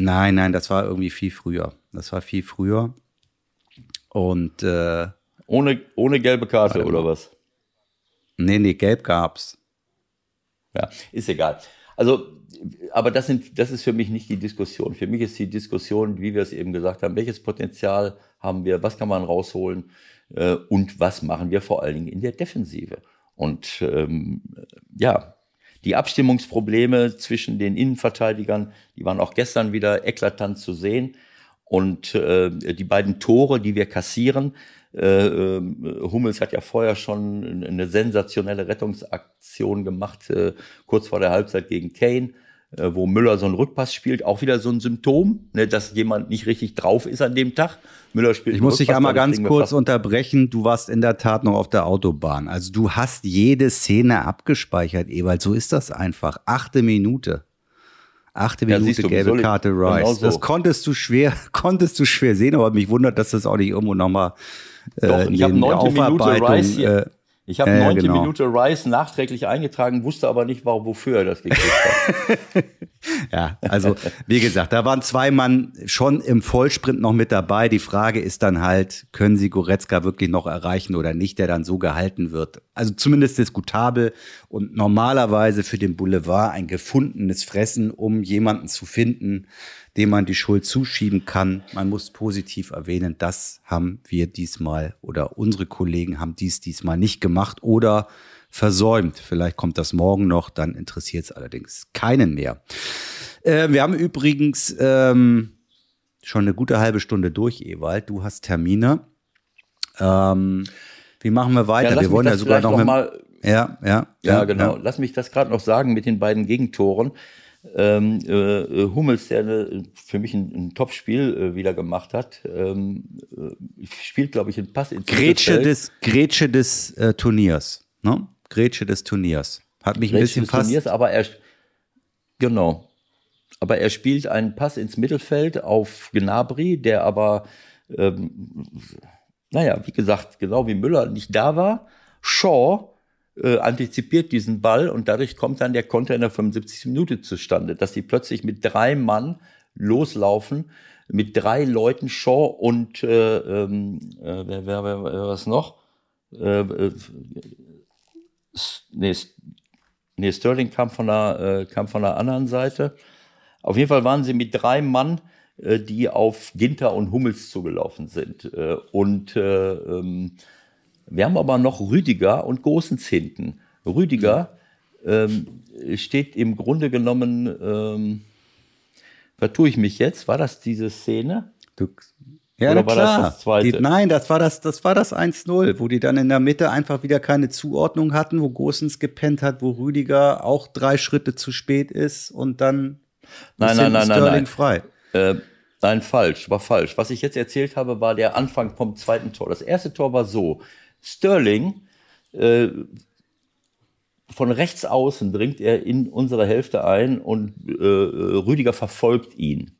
Nein, nein, das war irgendwie viel früher. Das war viel früher. Und äh, ohne, ohne gelbe Karte oder was? Nee, nee, gelb gab's. Ja, ist egal. Also, aber das, sind, das ist für mich nicht die Diskussion. Für mich ist die Diskussion, wie wir es eben gesagt haben, welches Potenzial haben wir, was kann man rausholen äh, und was machen wir vor allen Dingen in der Defensive. Und ähm, ja, die Abstimmungsprobleme zwischen den Innenverteidigern, die waren auch gestern wieder eklatant zu sehen. Und äh, die beiden Tore, die wir kassieren, äh, äh, Hummels hat ja vorher schon eine sensationelle Rettungsaktion gemacht, äh, kurz vor der Halbzeit gegen Kane, äh, wo Müller so einen Rückpass spielt. Auch wieder so ein Symptom, ne, dass jemand nicht richtig drauf ist an dem Tag. Müller spielt. Ich muss dich einmal ganz kurz unterbrechen. Du warst in der Tat noch auf der Autobahn. Also du hast jede Szene abgespeichert, Ewald. So ist das einfach. Achte Minute. Achte Minute ja, gelbe Karte Rice. Genau so. Das konntest du schwer, *laughs* konntest du schwer sehen, aber mich wundert, dass das auch nicht irgendwo nochmal äh, Doch, ich habe neunte Minute Rice hier. Äh, ich habe neunte äh, genau. Minute Rice nachträglich eingetragen, wusste aber nicht, warum, wofür er das gekriegt hat. *laughs* ja, also wie gesagt, da waren zwei Mann schon im Vollsprint noch mit dabei. Die Frage ist dann halt, können sie Goretzka wirklich noch erreichen oder nicht, der dann so gehalten wird. Also zumindest diskutabel und normalerweise für den Boulevard ein gefundenes Fressen, um jemanden zu finden, dem man die Schuld zuschieben kann. Man muss positiv erwähnen, das haben wir diesmal oder unsere Kollegen haben dies diesmal nicht gemacht oder versäumt. Vielleicht kommt das morgen noch, dann interessiert es allerdings keinen mehr. Äh, wir haben übrigens ähm, schon eine gute halbe Stunde durch, Ewald. Du hast Termine. Ähm, wie machen wir weiter? Ja, wir wollen ja sogar noch, noch mal ja, ja, ja, ja, genau. Ja. Lass mich das gerade noch sagen mit den beiden Gegentoren ähm, äh, Hummels, der eine, für mich ein, ein Top-Spiel äh, wieder gemacht hat, ähm, äh, spielt, glaube ich, einen Pass ins Grätsche des, Grätsche des äh, Turniers, ne? Grätsche des Turniers. Hat mich Grätsche ein bisschen des fast... Turniers, aber er, genau. Aber er spielt einen Pass ins Mittelfeld auf Gnabry, der aber, ähm, naja, wie gesagt, genau wie Müller nicht da war. Shaw äh, antizipiert diesen Ball und dadurch kommt dann der Konter in der 75. Minute zustande, dass sie plötzlich mit drei Mann loslaufen, mit drei Leuten, Shaw und äh, ähm, äh, wer, wer, wer, was noch? Äh, äh, nee, nee, Sterling kam von, der, äh, kam von der anderen Seite. Auf jeden Fall waren sie mit drei Mann, äh, die auf Ginter und Hummels zugelaufen sind. Äh, und äh, ähm, wir haben aber noch Rüdiger und Gosens hinten. Rüdiger ähm, steht im Grunde genommen, ähm, vertue ich mich jetzt, war das diese Szene? Du, ja, Oder war klar. das das zweite? Die, nein, das war das, das war das 1-0, wo die dann in der Mitte einfach wieder keine Zuordnung hatten, wo Gosens gepennt hat, wo Rüdiger auch drei Schritte zu spät ist und dann nein, nein, nein, Sterling nein, nein. frei. Äh, nein, falsch, war falsch. Was ich jetzt erzählt habe, war der Anfang vom zweiten Tor. Das erste Tor war so. Sterling, äh, von rechts außen dringt er in unsere Hälfte ein und äh, Rüdiger verfolgt ihn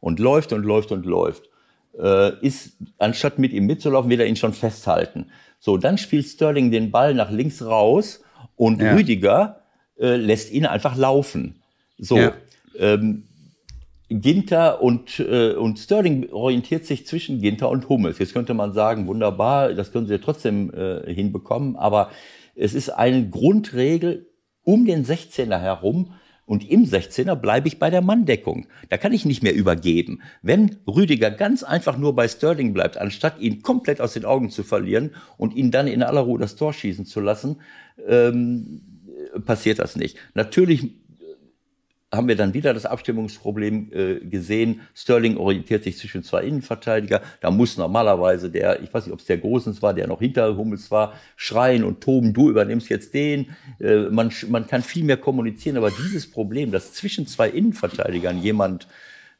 und läuft und läuft und läuft. Äh, ist, anstatt mit ihm mitzulaufen, will er ihn schon festhalten. So, dann spielt Sterling den Ball nach links raus und ja. Rüdiger äh, lässt ihn einfach laufen. So, ja. ähm, Ginter und, äh, und Sterling orientiert sich zwischen Ginter und Hummels. Jetzt könnte man sagen, wunderbar, das können sie ja trotzdem äh, hinbekommen, aber es ist eine Grundregel um den 16er herum und im 16er bleibe ich bei der Manndeckung. Da kann ich nicht mehr übergeben. Wenn Rüdiger ganz einfach nur bei Sterling bleibt, anstatt ihn komplett aus den Augen zu verlieren und ihn dann in aller Ruhe das Tor schießen zu lassen, ähm, passiert das nicht. Natürlich haben wir dann wieder das Abstimmungsproblem äh, gesehen. Sterling orientiert sich zwischen zwei Innenverteidiger. Da muss normalerweise der, ich weiß nicht, ob es der Großens war, der noch hinter Hummels war, schreien und toben, du übernimmst jetzt den. Äh, man, man kann viel mehr kommunizieren, aber dieses Problem, dass zwischen zwei Innenverteidigern jemand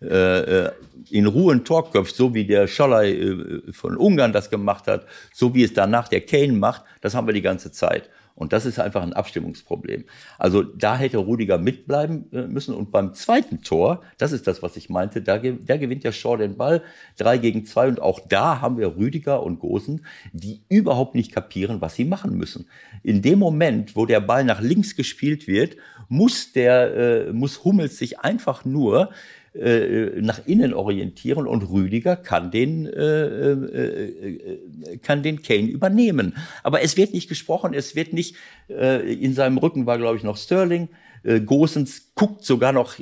äh, äh in Ruhe ein Tor köpft, so wie der Scholai äh, von Ungarn das gemacht hat, so wie es danach der Kane macht, das haben wir die ganze Zeit. Und das ist einfach ein Abstimmungsproblem. Also da hätte Rudiger mitbleiben äh, müssen. Und beim zweiten Tor, das ist das, was ich meinte, da, da gewinnt ja Shaw den Ball, drei gegen zwei. Und auch da haben wir Rüdiger und Gosen, die überhaupt nicht kapieren, was sie machen müssen. In dem Moment, wo der Ball nach links gespielt wird, muss der, äh, muss Hummels sich einfach nur äh, nach innen orientieren und Rüdiger kann den, äh, äh, äh, kann den Kane übernehmen. Aber es wird nicht gesprochen, es wird nicht, äh, in seinem Rücken war glaube ich noch Sterling, äh, Gosens guckt sogar noch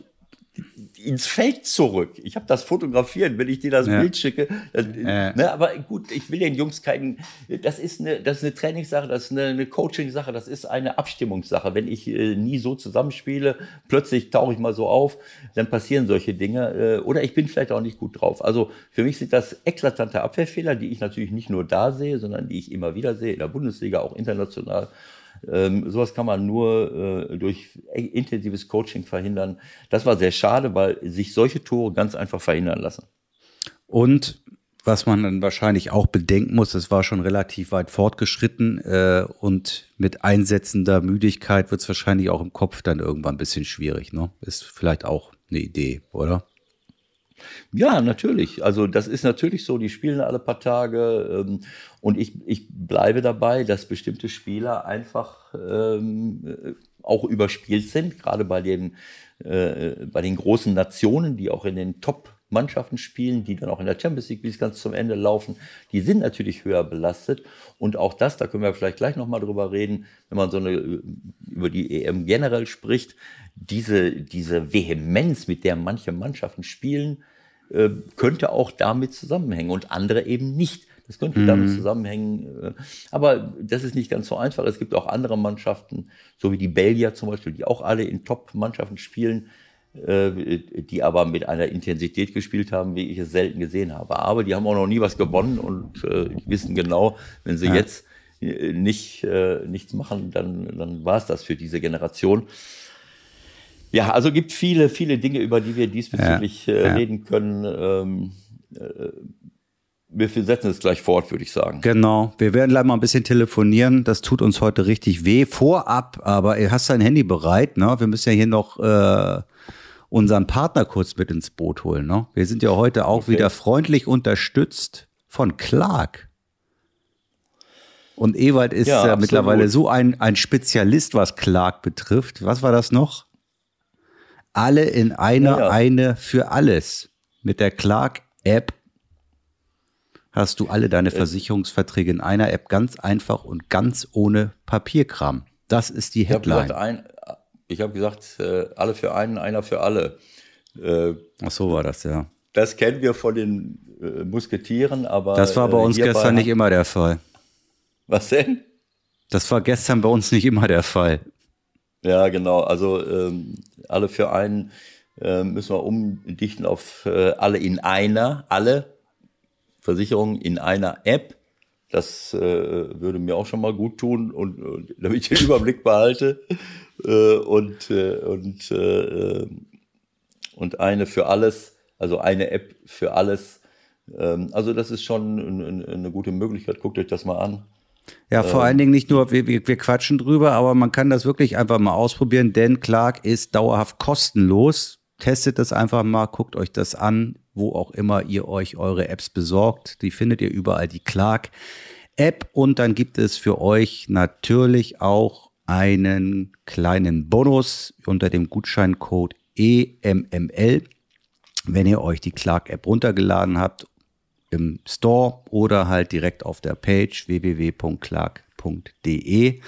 ins Feld zurück. Ich habe das fotografiert, wenn ich dir das ja. Bild schicke. Das, äh. ne, aber gut, ich will den Jungs keinen. Das ist eine, das ist eine Trainingssache, das ist eine, eine Coaching-Sache, das ist eine Abstimmungssache. Wenn ich äh, nie so zusammenspiele, plötzlich tauche ich mal so auf, dann passieren solche Dinge. Äh, oder ich bin vielleicht auch nicht gut drauf. Also für mich sind das eklatante Abwehrfehler, die ich natürlich nicht nur da sehe, sondern die ich immer wieder sehe, in der Bundesliga, auch international. Ähm, sowas kann man nur äh, durch intensives Coaching verhindern. Das war sehr schade, weil sich solche Tore ganz einfach verhindern lassen. Und was man dann wahrscheinlich auch bedenken muss, es war schon relativ weit fortgeschritten äh, und mit einsetzender Müdigkeit wird es wahrscheinlich auch im Kopf dann irgendwann ein bisschen schwierig. Ne? Ist vielleicht auch eine Idee, oder? Ja, natürlich. Also das ist natürlich so, die spielen alle paar Tage ähm, und ich, ich bleibe dabei, dass bestimmte Spieler einfach ähm, äh, auch überspielt sind, gerade bei den, äh, bei den großen Nationen, die auch in den Top Mannschaften spielen, die dann auch in der Champions League bis ganz zum Ende laufen, die sind natürlich höher belastet. Und auch das, da können wir vielleicht gleich nochmal drüber reden, wenn man so eine, über die EM generell spricht, diese, diese Vehemenz, mit der manche Mannschaften spielen, äh, könnte auch damit zusammenhängen und andere eben nicht. Das könnte mhm. damit zusammenhängen. Äh, aber das ist nicht ganz so einfach. Es gibt auch andere Mannschaften, so wie die Belgier zum Beispiel, die auch alle in Top-Mannschaften spielen, die aber mit einer Intensität gespielt haben, wie ich es selten gesehen habe. Aber die haben auch noch nie was gewonnen und wissen genau, wenn sie ja. jetzt nicht, nichts machen, dann, dann war es das für diese Generation. Ja, also gibt viele, viele Dinge, über die wir diesbezüglich ja, äh, ja. reden können. Ähm, äh, wir setzen es gleich fort, würde ich sagen. Genau. Wir werden gleich mal ein bisschen telefonieren. Das tut uns heute richtig weh. Vorab, aber ihr hast dein Handy bereit, ne? Wir müssen ja hier noch äh, unseren Partner kurz mit ins Boot holen, ne? Wir sind ja heute auch okay. wieder freundlich unterstützt von Clark. Und Ewald ist ja, ja mittlerweile so ein, ein Spezialist, was Clark betrifft. Was war das noch? alle in einer, ja. eine für alles. Mit der Clark-App hast du alle deine Versicherungsverträge in einer App ganz einfach und ganz ohne Papierkram. Das ist die Headline. Ich habe gesagt, hab gesagt, äh, alle für einen, einer für alle. Äh, Ach so war das, ja. Das kennen wir von den äh, Musketieren, aber. Das war bei uns gestern nicht immer der Fall. Was denn? Das war gestern bei uns nicht immer der Fall. Ja, genau. Also ähm, alle für einen äh, müssen wir umdichten auf äh, alle in einer, alle Versicherungen in einer App. Das äh, würde mir auch schon mal gut tun und, und damit ich den Überblick behalte äh, und äh, und äh, und eine für alles, also eine App für alles. Ähm, also das ist schon eine, gute Möglichkeit. Guckt euch das mal an. Ja, vor ähm, allen Dingen nicht nur, wir, wir quatschen drüber, aber man kann das wirklich einfach mal ausprobieren, denn Clark ist dauerhaft kostenlos. Testet das einfach mal, guckt euch das an, wo auch immer ihr euch eure Apps besorgt. Die findet ihr überall, die Clark App. Und dann gibt es für euch natürlich auch einen kleinen Bonus unter dem Gutscheincode EMML. Wenn ihr euch die Clark App runtergeladen habt im Store oder halt direkt auf der Page www.clark.de. Äh,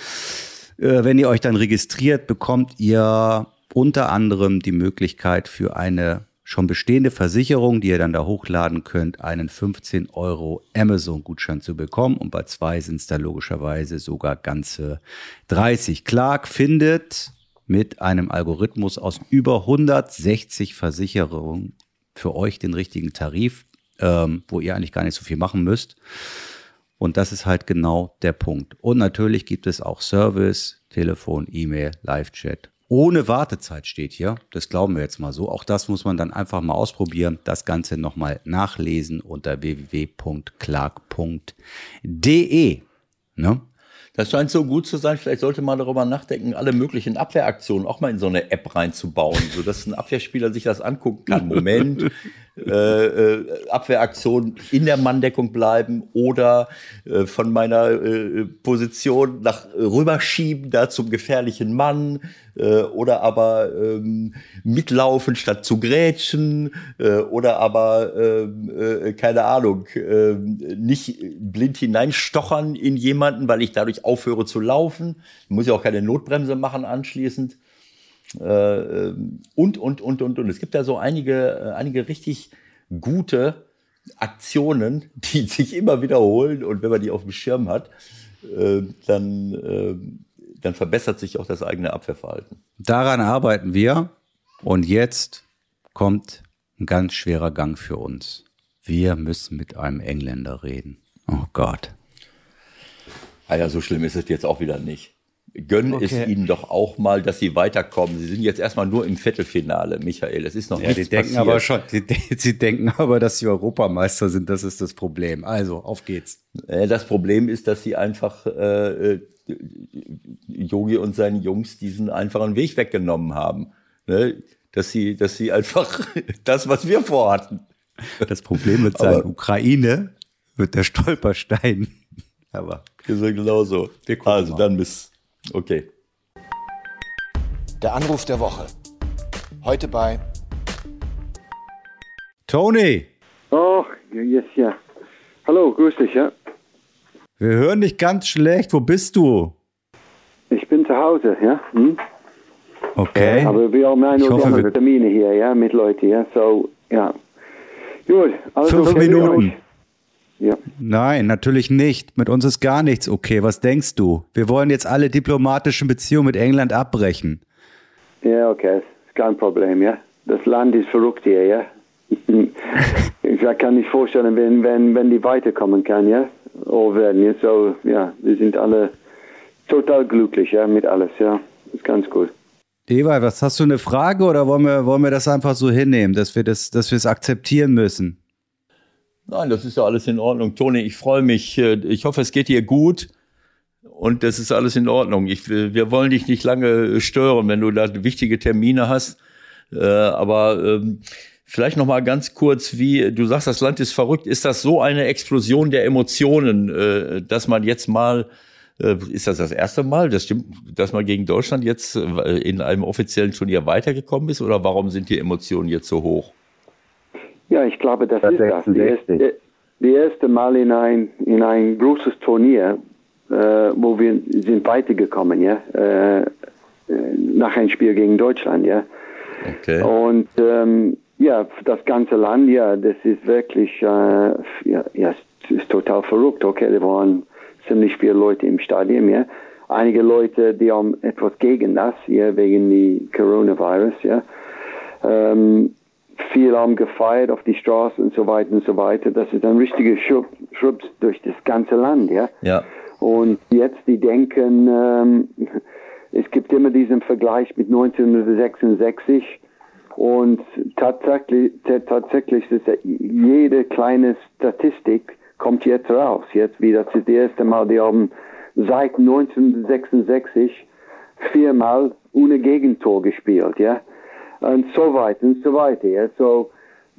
wenn ihr euch dann registriert, bekommt ihr unter anderem die Möglichkeit für eine schon bestehende Versicherung, die ihr dann da hochladen könnt, einen 15 Euro Amazon-Gutschein zu bekommen. Und bei zwei sind es dann logischerweise sogar ganze 30. Clark findet mit einem Algorithmus aus über 160 Versicherungen für euch den richtigen Tarif ähm, wo ihr eigentlich gar nicht so viel machen müsst. Und das ist halt genau der Punkt. Und natürlich gibt es auch Service, Telefon, E-Mail, Live-Chat. Ohne Wartezeit steht hier. Das glauben wir jetzt mal so. Auch das muss man dann einfach mal ausprobieren. Das Ganze nochmal nachlesen unter www.clark.de. Ne? Das scheint so gut zu sein. Vielleicht sollte man darüber nachdenken, alle möglichen Abwehraktionen auch mal in so eine App reinzubauen, sodass ein Abwehrspieler sich das angucken kann. Moment, *laughs* äh, äh, Abwehraktion in der Manndeckung bleiben oder äh, von meiner äh, Position nach rüberschieben, da zum gefährlichen Mann äh, oder aber ähm, mitlaufen statt zu grätschen oder aber ähm, äh, keine Ahnung äh, nicht blind hineinstochern in jemanden, weil ich dadurch aufhöre zu laufen. Ich muss ja auch keine Notbremse machen anschließend. Äh, und, und, und, und, und. Es gibt da so einige, äh, einige richtig gute Aktionen, *laughs* die sich immer wiederholen. Und wenn man die auf dem Schirm hat, äh, dann, äh, dann verbessert sich auch das eigene Abwehrverhalten. Daran arbeiten wir. Und jetzt kommt ein ganz schwerer Gang für uns. Wir müssen mit einem Engländer reden. Oh Gott. Ah ja, so schlimm ist es jetzt auch wieder nicht. Gönn okay. es ihnen doch auch mal, dass sie weiterkommen. Sie sind jetzt erstmal nur im Viertelfinale, Michael. Es ist noch ja, nichts die denken passiert. aber schon, die, *laughs* sie denken aber, dass sie Europameister sind. Das ist das Problem. Also, auf geht's. Das Problem ist, dass sie einfach äh, Yogi und seinen Jungs diesen einfachen Weg weggenommen haben. Ne? Dass sie, dass sie einfach *laughs* das, was wir vorhatten. Das Problem mit seiner Ukraine wird der Stolperstein. *laughs* Aber genau so. Also dann bis Okay. Der Anruf der Woche. Heute bei Tony. Oh, yes, ja. Hallo, grüß dich, ja. Wir hören dich ganz schlecht. Wo bist du? Ich bin zu Hause, ja. Hm? Okay. Aber wir haben eine oder andere Termine hier, ja, mit Leuten, ja. So, ja. Gut. Also Fünf Minuten. Ja. Nein, natürlich nicht. Mit uns ist gar nichts okay. Was denkst du? Wir wollen jetzt alle diplomatischen Beziehungen mit England abbrechen. Ja, okay. Ist kein Problem, ja. Das Land ist verrückt hier, ja. *laughs* ich kann nicht vorstellen, wenn, wenn, wenn die weiterkommen kann, ja. Oder werden, ja. So, ja, wir sind alle total glücklich, ja, mit alles, ja. Ist ganz gut. Ewald, was hast du eine Frage oder wollen wir, wollen wir das einfach so hinnehmen, dass wir das, dass wir es akzeptieren müssen? Nein, das ist ja alles in Ordnung. Toni, ich freue mich. Äh, ich hoffe, es geht dir gut. Und das ist alles in Ordnung. Ich, wir wollen dich nicht lange stören, wenn du da wichtige Termine hast. Äh, aber ähm, vielleicht noch mal ganz kurz, wie du sagst, das Land ist verrückt. Ist das so eine Explosion der Emotionen, äh, dass man jetzt mal äh, ist das das erste Mal, das stimmt, dass man gegen Deutschland jetzt äh, in einem offiziellen Turnier weitergekommen ist? Oder warum sind die Emotionen jetzt so hoch? Ja, ich glaube, das, das ist das. Die erste, die erste Mal in ein, in ein großes Turnier, äh, wo wir sind weitergekommen, ja, äh, nach einem Spiel gegen Deutschland, ja. Okay. Und ähm, ja, das ganze Land, ja, das ist wirklich, äh, ja, ja, ist total verrückt. Okay, da waren ziemlich viele Leute im Stadion, ja. Einige Leute, die haben etwas gegen das, ja, wegen die Coronavirus, ja. Ähm, viel haben gefeiert auf die Straße und so weiter und so weiter. Das ist ein richtiger Schub, Schub durch das ganze Land, ja. Ja. Und jetzt die denken, ähm, es gibt immer diesen Vergleich mit 1966 und tatsächlich, tatsächlich ist jede kleine Statistik kommt jetzt raus. Jetzt wie das ist das erste Mal, die haben seit 1966 viermal ohne Gegentor gespielt, ja und so weiter und so weiter. Ja. So,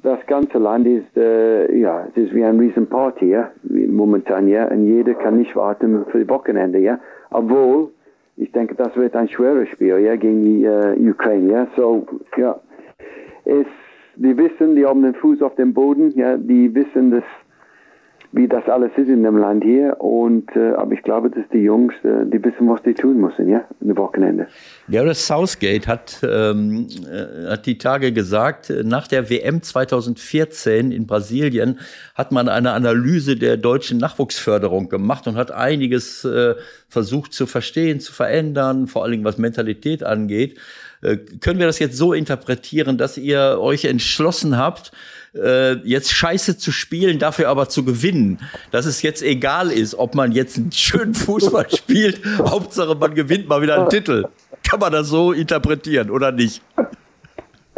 das ganze Land ist, äh, ja, es ist wie ein Riesenparty, ja, momentan, ja, und jeder kann nicht warten für die Wochenende, ja. Obwohl, ich denke, das wird ein schweres Spiel, ja, gegen die äh, Ukraine, ja. So, ja, es, die wissen, die haben den Fuß auf dem Boden, ja, die wissen, dass wie das alles ist in dem Land hier. Und äh, aber ich glaube, dass die Jungs, äh, die wissen, was die tun müssen, ja, am Wochenende. Das Southgate hat, ähm, äh, hat die Tage gesagt, nach der WM 2014 in Brasilien hat man eine Analyse der deutschen Nachwuchsförderung gemacht und hat einiges äh, versucht zu verstehen, zu verändern, vor allen Dingen was Mentalität angeht. Äh, können wir das jetzt so interpretieren, dass ihr euch entschlossen habt, äh, jetzt scheiße zu spielen, dafür aber zu gewinnen. Dass es jetzt egal ist, ob man jetzt einen schönen Fußball *laughs* spielt, Hauptsache man gewinnt mal wieder einen Titel. Kann man das so interpretieren oder nicht?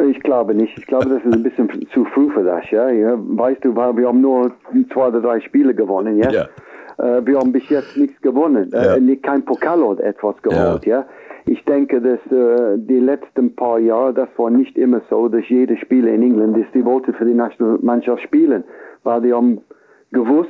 Ich glaube nicht. Ich glaube, das ist ein bisschen zu früh für das. Ja? Weißt du, wir haben nur zwei oder drei Spiele gewonnen. Ja? ja. Äh, wir haben bis jetzt nichts gewonnen. Ja. Kein Pokal oder etwas geholt. Ja. ja? Ich denke, dass äh, die letzten paar Jahre, das war nicht immer so, dass jeder Spieler in England ist, die wollte für die Nationalmannschaft spielen, weil die haben gewusst,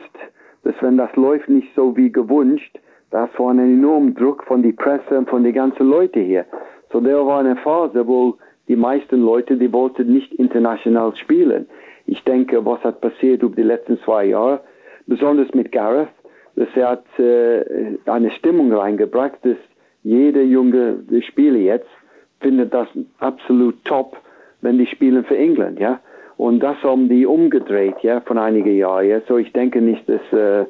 dass wenn das läuft nicht so wie gewünscht, das war ein enormer Druck von die Presse und von den ganzen Leuten hier. So der war eine Phase, wo die meisten Leute, die wollten nicht international spielen. Ich denke, was hat passiert über die letzten zwei Jahre, besonders mit Gareth, dass er hat äh, eine Stimmung reingebracht, dass jeder junge Spieler jetzt findet das absolut top, wenn die spielen für England, ja. Und das haben die umgedreht, ja, von einigen Jahren. Ja. So ich denke nicht, dass äh,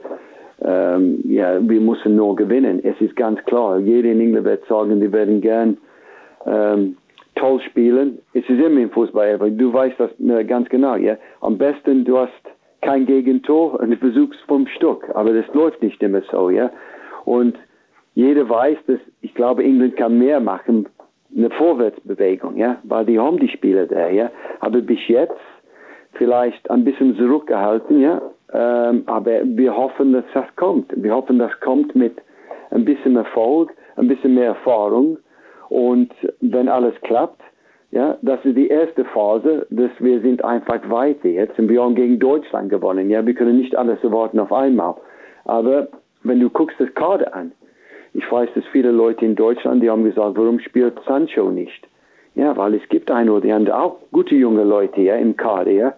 ähm, ja, wir müssen nur gewinnen. Es ist ganz klar, jeder in England wird sagen, die werden gern ähm, toll spielen. Es ist immer im Fußball, aber du weißt das äh, ganz genau, ja. Am besten, du hast kein Gegentor und du versuchst vom Stück, aber das läuft nicht immer so, ja. Und jeder weiß, dass ich glaube, England kann mehr machen, eine Vorwärtsbewegung, ja, weil die haben die Spieler da, ja. Aber bis jetzt vielleicht ein bisschen zurückgehalten, ja. Ähm, aber wir hoffen, dass das kommt. Wir hoffen, das kommt mit ein bisschen Erfolg, ein bisschen mehr Erfahrung. Und wenn alles klappt, ja, das ist die erste Phase, dass wir sind einfach weiter jetzt und wir haben gegen Deutschland gewonnen. Ja, wir können nicht alles erwarten auf einmal. Aber wenn du guckst das Kader an, ich weiß, dass viele Leute in Deutschland, die haben gesagt, warum spielt Sancho nicht? Ja, weil es gibt ein oder andere, auch gute junge Leute ja, im Kader. Ja.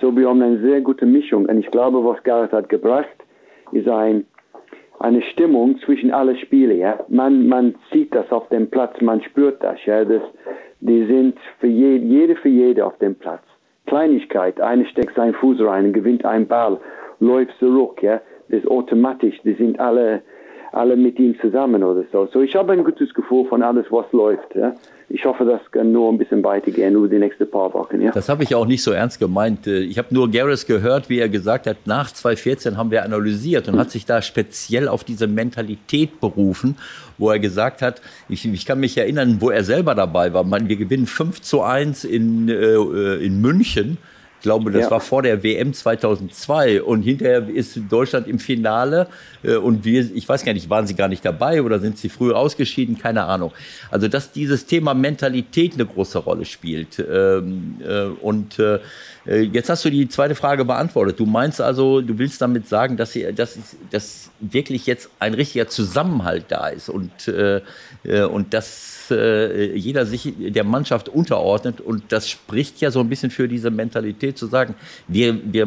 So, wir haben eine sehr gute Mischung. Und ich glaube, was Gareth hat gebracht, ist ein, eine Stimmung zwischen allen Spielen. Ja. Man, man sieht das auf dem Platz, man spürt das. Ja. das die sind für je, jede für jede auf dem Platz. Kleinigkeit, einer steckt seinen Fuß rein, gewinnt einen Ball, läuft zurück. Ja. Das ist automatisch, die sind alle alle mit ihm zusammen oder so. So ich habe ein gutes Gefühl von alles, was läuft. Ja? Ich hoffe, das kann nur ein bisschen weitergehen über die nächsten paar Wochen. Ja? Das habe ich auch nicht so ernst gemeint. Ich habe nur Gareth gehört, wie er gesagt hat, nach 2014 haben wir analysiert und hat sich da speziell auf diese Mentalität berufen, wo er gesagt hat, ich, ich kann mich erinnern, wo er selber dabei war. Man, wir gewinnen 5 zu 1 in, äh, in München ich glaube, das ja. war vor der WM 2002 und hinterher ist Deutschland im Finale äh, und wir, ich weiß gar nicht, waren sie gar nicht dabei oder sind sie früher ausgeschieden? Keine Ahnung. Also, dass dieses Thema Mentalität eine große Rolle spielt. Ähm, äh, und äh, jetzt hast du die zweite Frage beantwortet. Du meinst also, du willst damit sagen, dass, sie, dass, dass wirklich jetzt ein richtiger Zusammenhalt da ist und, und dass äh, jeder sich der Mannschaft unterordnet. Und das spricht ja so ein bisschen für diese Mentalität zu sagen, wir, wir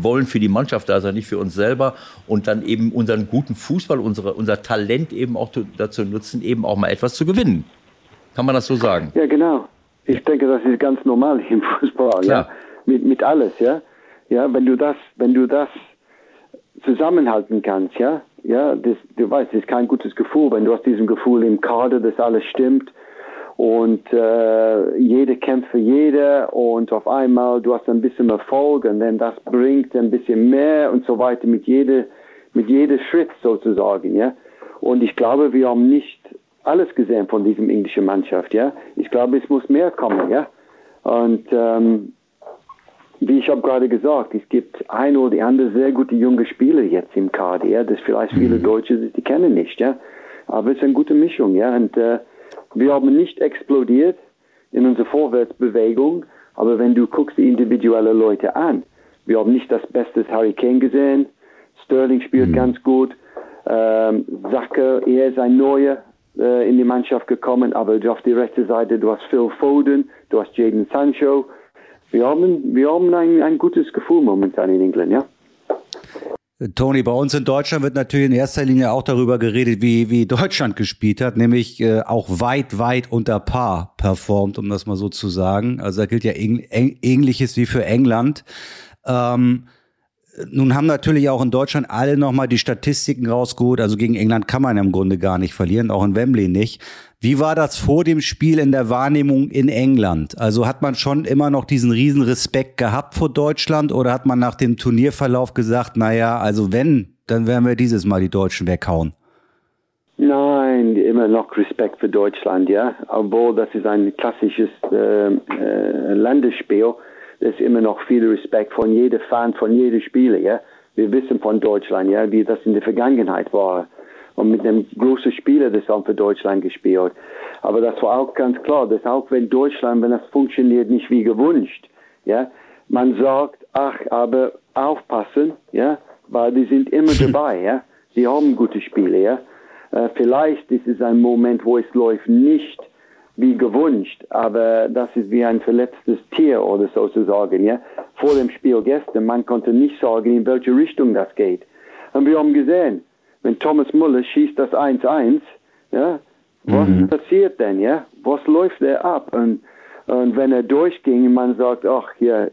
wollen für die Mannschaft da sein, nicht für uns selber und dann eben unseren guten Fußball, unsere, unser Talent eben auch dazu nutzen, eben auch mal etwas zu gewinnen. Kann man das so sagen? Ja, genau. Ich denke, das ist ganz normal im Fußball, ja. Mit, mit alles, ja. Ja, wenn du das, wenn du das zusammenhalten kannst, ja, ja, das, du weißt, das ist kein gutes Gefühl, wenn du hast diesen Gefühl im Kader, dass alles stimmt und äh, jeder kämpft für jeder und auf einmal du hast ein bisschen Erfolg und dann das bringt ein bisschen mehr und so weiter mit jedem mit jedem Schritt sozusagen, ja. Und ich glaube, wir haben nicht alles gesehen von diesem englischen Mannschaft, ja. Ich glaube, es muss mehr kommen, ja. Und ähm, wie ich habe gerade gesagt, es gibt ein oder andere sehr gute junge Spieler jetzt im Kader, ja, das vielleicht viele mhm. Deutsche die kennen nicht, ja. Aber es ist eine gute Mischung, ja. Und äh, wir haben nicht explodiert in unserer Vorwärtsbewegung, aber wenn du guckst die individuellen Leute an, wir haben nicht das beste Harry Kane gesehen, Sterling spielt mhm. ganz gut, ähm, er ist ein neuer äh, in die Mannschaft gekommen, aber auf die rechte Seite, du hast Phil Foden, du hast Jaden Sancho, wir haben, wir haben ein, ein gutes Gefühl momentan in England, ja. Toni, bei uns in Deutschland wird natürlich in erster Linie auch darüber geredet, wie, wie Deutschland gespielt hat, nämlich äh, auch weit, weit unter Paar performt, um das mal so zu sagen. Also da gilt ja ähnliches wie für England. Ähm, nun haben natürlich auch in Deutschland alle nochmal die Statistiken rausgeholt. Also gegen England kann man im Grunde gar nicht verlieren, auch in Wembley nicht. Wie war das vor dem Spiel in der Wahrnehmung in England? Also hat man schon immer noch diesen riesen Respekt gehabt vor Deutschland oder hat man nach dem Turnierverlauf gesagt, naja, also wenn, dann werden wir dieses Mal die Deutschen weghauen? Nein, immer noch Respekt für Deutschland, ja. Obwohl das ist ein klassisches äh, äh, Landesspiel, ist immer noch viel Respekt von jedem Fan, von jedem Spieler, ja. Wir wissen von Deutschland, ja, wie das in der Vergangenheit war und mit einem großen Spieler das auch für Deutschland gespielt. Aber das war auch ganz klar, dass auch wenn Deutschland, wenn das funktioniert nicht wie gewünscht, ja, man sagt, ach, aber aufpassen, ja, weil die sind immer *laughs* dabei, ja, die haben gute Spiele, ja. Äh, vielleicht ist es ein Moment, wo es läuft nicht wie gewünscht, aber das ist wie ein verletztes Tier oder sozusagen, ja. Vor dem Spiel gestern, man konnte nicht sagen, in welche Richtung das geht. Und wir haben gesehen, wenn Thomas Muller schießt das 1-1, ja, Was mhm. passiert denn, ja? Was läuft er ab? Und, und wenn er durchging, man sagt, ach, ja,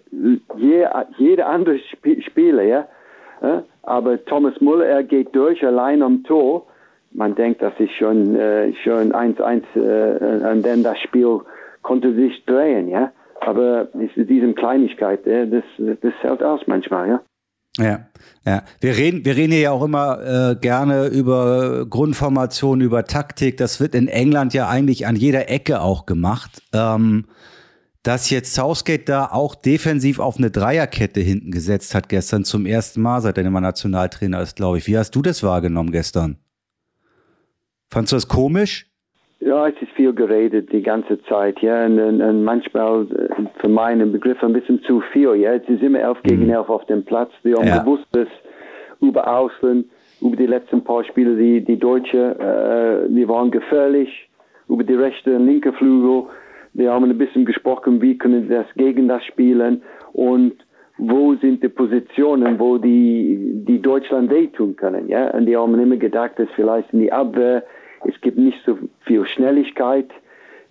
je, jeder andere Sp Spieler, ja, aber Thomas Muller, er geht durch allein am Tor. Man denkt, das ist schon äh, schon 1-1 äh, und dann das Spiel konnte sich drehen, ja. Aber diese Kleinigkeit, ja, das, das hält aus manchmal, ja. Ja, ja. Wir reden, wir reden hier ja auch immer äh, gerne über Grundformation, über Taktik. Das wird in England ja eigentlich an jeder Ecke auch gemacht. Ähm, dass jetzt Southgate da auch defensiv auf eine Dreierkette hinten gesetzt hat gestern zum ersten Mal, seit er immer Nationaltrainer ist, glaube ich. Wie hast du das wahrgenommen gestern? Fandst du das komisch? Ja, es ist viel geredet die ganze Zeit, ja, und, und manchmal äh, für meinen Begriff ein bisschen zu viel, ja. Es ist immer elf gegen mhm. elf auf dem Platz. Wir haben ja. gewusst, dass über Außen, über die letzten paar Spiele, die, die Deutsche, äh, die waren gefährlich, über die rechte und linke Flügel. Wir haben ein bisschen gesprochen, wie können wir das gegen das spielen und wo sind die Positionen, wo die, die Deutschland wehtun können, ja. Und die haben immer gedacht, dass vielleicht in die Abwehr es gibt nicht so viel Schnelligkeit.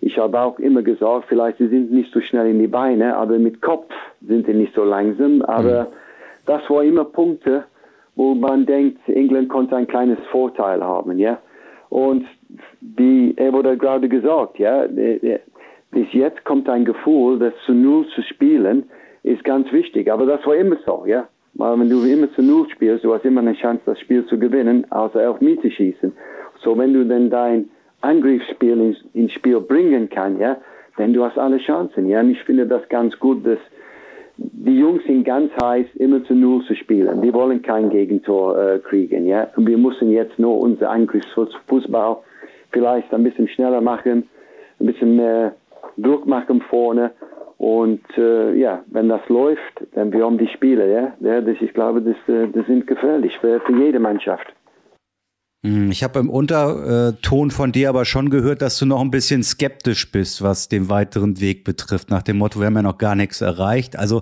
Ich habe auch immer gesagt, vielleicht sie sind nicht so schnell in die Beine, aber mit Kopf sind sie nicht so langsam. Aber mhm. das war immer Punkte, wo man denkt, England konnte ein kleines Vorteil haben, ja. Und wie er wurde gerade gesagt, ja, bis jetzt kommt ein Gefühl, das zu Null zu spielen, ist ganz wichtig. Aber das war immer so, ja. Weil wenn du immer zu Null spielst, du hast immer eine Chance, das Spiel zu gewinnen, außer auf Miete schießen. So, wenn du dann dein Angriffsspiel ins, ins Spiel bringen kannst, ja, dann du hast alle Chancen, ja. Und ich finde das ganz gut, dass die Jungs sind ganz heiß, immer zu Null zu spielen. Die wollen kein Gegentor äh, kriegen, ja. Und wir müssen jetzt nur unser Angriffsfußball vielleicht ein bisschen schneller machen, ein bisschen mehr Druck machen vorne. Und äh, ja, wenn das läuft, dann wir haben die Spiele, ja. ja das, ich glaube, das, äh, das sind gefährlich für, für jede Mannschaft. Hm, ich habe im Unterton von dir aber schon gehört, dass du noch ein bisschen skeptisch bist, was den weiteren Weg betrifft. Nach dem Motto, wir haben ja noch gar nichts erreicht. Also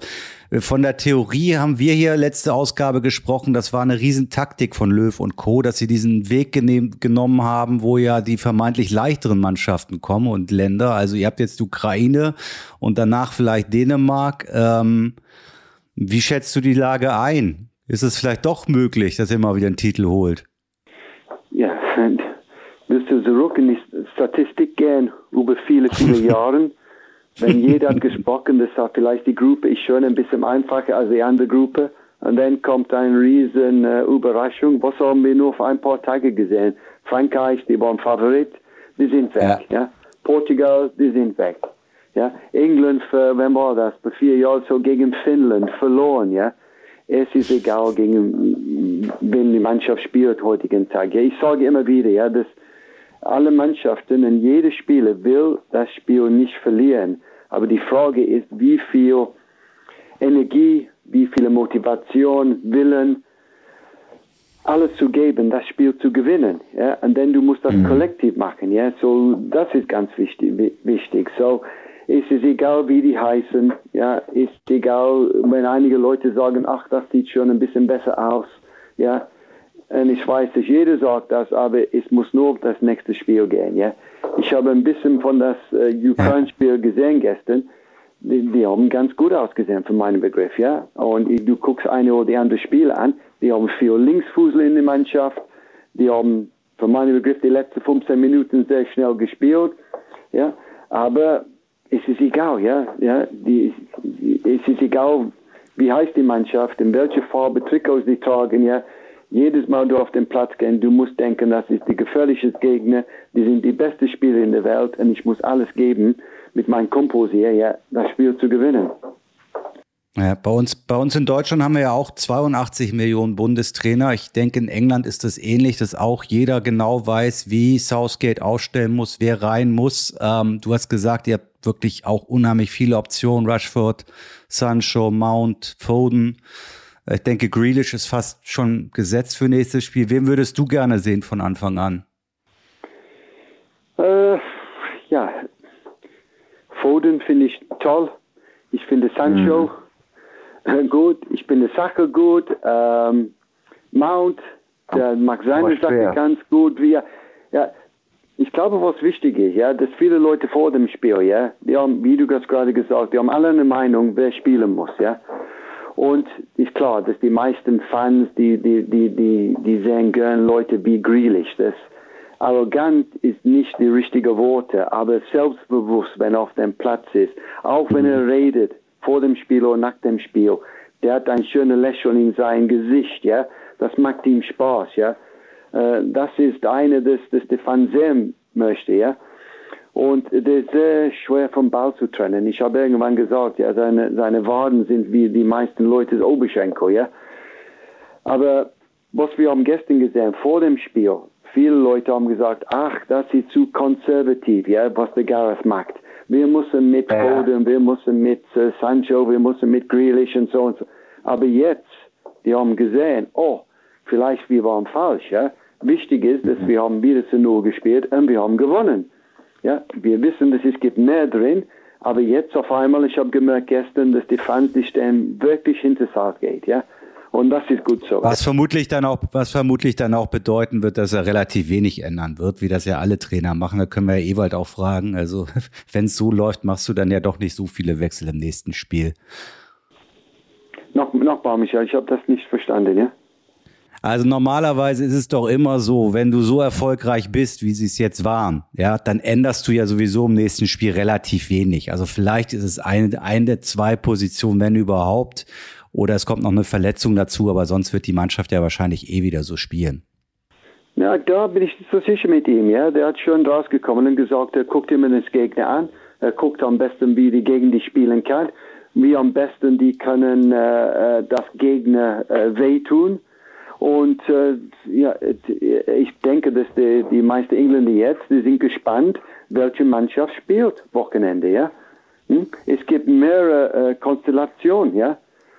äh, von der Theorie haben wir hier letzte Ausgabe gesprochen. Das war eine Riesentaktik von Löw und Co., dass sie diesen Weg genommen haben, wo ja die vermeintlich leichteren Mannschaften kommen und Länder. Also ihr habt jetzt Ukraine und danach vielleicht Dänemark. Ähm, wie schätzt du die Lage ein? Ist es vielleicht doch möglich, dass ihr mal wieder einen Titel holt? Ja, wirst du zurück in die Statistik gehen über viele, viele *laughs* Jahre. Wenn jeder hat gesprochen, das hat vielleicht die Gruppe ist schon ein bisschen einfacher als die andere Gruppe. Und dann kommt eine riesen äh, Überraschung. Was haben wir nur für ein paar Tage gesehen? Frankreich, die waren Favorit, die sind weg. Ja. ja. Portugal, die sind weg. Ja. England, für, wenn war das? Vor vier Jahren so gegen Finnland verloren. Ja es ist egal, gegen wen die Mannschaft spielt heutigen Tag. Ja, ich sage immer wieder, ja, dass alle Mannschaften und jeder Spieler will das Spiel nicht verlieren. Aber die Frage ist, wie viel Energie, wie viel Motivation, Willen, alles zu geben, das Spiel zu gewinnen. Ja? Und dann du musst das mhm. kollektiv machen. Ja? So, das ist ganz wichtig. wichtig. So, ist es egal, wie die heißen. Ja, ist egal, wenn einige Leute sagen, ach, das sieht schon ein bisschen besser aus. Ja, und ich weiß, dass jeder sagt das, aber es muss nur auf das nächste Spiel gehen. Ja, ich habe ein bisschen von das äh, Ukraine-Spiel gesehen gestern. Die, die, haben ganz gut ausgesehen für meinen Begriff, ja. Und du guckst eine oder die andere Spiele an, die haben viel Linksfußel in der Mannschaft, die haben für meinen Begriff die letzten 15 Minuten sehr schnell gespielt, ja. Aber es ist egal, ja, ja, die, es ist egal, wie heißt die Mannschaft, in welcher Farbe Trikots die tragen, ja. Jedes Mal du auf den Platz gehen, du musst denken, das ist die gefährlichste Gegner, die sind die besten Spieler in der Welt und ich muss alles geben, mit meinem Kompos hier, ja, das Spiel zu gewinnen. Ja, bei uns, bei uns in Deutschland haben wir ja auch 82 Millionen Bundestrainer. Ich denke, in England ist das ähnlich, dass auch jeder genau weiß, wie Southgate ausstellen muss, wer rein muss. Ähm, du hast gesagt, ihr habt wirklich auch unheimlich viele Optionen. Rushford, Sancho, Mount, Foden. Ich denke, Grealish ist fast schon gesetzt für nächstes Spiel. Wen würdest du gerne sehen von Anfang an? Äh, ja, Foden finde ich toll. Ich finde Sancho mhm. *laughs* gut. Ich finde Sache gut. Ähm, Mount, der macht seine Sache ganz gut. Wie, ja, ich glaube, was wichtig ist, ja, dass viele Leute vor dem Spiel, ja, die haben, wie du das gerade gesagt, die haben alle eine Meinung, wer spielen muss, ja. Und ist klar, dass die meisten Fans, die, die, die, die, die sehen gern Leute wie Grealish. Das arrogant ist nicht die richtige Worte, aber selbstbewusst, wenn er auf dem Platz ist. Auch wenn er redet, vor dem Spiel oder nach dem Spiel. Der hat ein schönes Lächeln in seinem Gesicht, ja. Das macht ihm Spaß, ja. Äh, das ist eine, das, das der Fan sehen möchte, ja. Und das ist sehr schwer vom Ball zu trennen. Ich habe irgendwann gesagt, ja, seine, seine Waden sind wie die meisten Leute Oberschenkel, ja. Aber was wir haben gestern gesehen, vor dem Spiel, viele Leute haben gesagt, ach, das ist zu konservativ, ja, was der Gareth macht. Wir müssen mit Foden, wir müssen mit uh, Sancho, wir müssen mit Grealish und so und so. Aber jetzt, die haben gesehen, oh, vielleicht wir waren falsch, ja. Wichtig ist, dass wir haben wieder zu Null gespielt und wir haben gewonnen. Ja, wir wissen, dass es gibt mehr drin, aber jetzt auf einmal, ich habe gemerkt gestern, dass die Fans, die stehen wirklich hinter geht, ja. Und das ist gut so. Was vermutlich dann auch, was vermutlich dann auch bedeuten wird, dass er relativ wenig ändern wird, wie das ja alle Trainer machen. Da können wir ja Ewald auch fragen. Also, *laughs* wenn es so läuft, machst du dann ja doch nicht so viele Wechsel im nächsten Spiel. Noch, noch mal, Michael, ich habe das nicht verstanden, ja? Also normalerweise ist es doch immer so, wenn du so erfolgreich bist, wie sie es jetzt waren, ja, dann änderst du ja sowieso im nächsten Spiel relativ wenig. Also vielleicht ist es eine, eine, zwei Positionen, wenn überhaupt, oder es kommt noch eine Verletzung dazu, aber sonst wird die Mannschaft ja wahrscheinlich eh wieder so spielen. Ja, da bin ich so sicher mit ihm, ja. Der hat schon rausgekommen und gesagt, er guckt immer den Gegner an, er guckt am besten, wie die gegen die spielen kann, wie am besten die können äh, äh das Gegner äh, wehtun und äh, ja, ich denke, dass die, die meisten Engländer jetzt, die sind gespannt, welche Mannschaft spielt Wochenende, ja. Hm? Es gibt mehrere äh, Konstellationen, ja.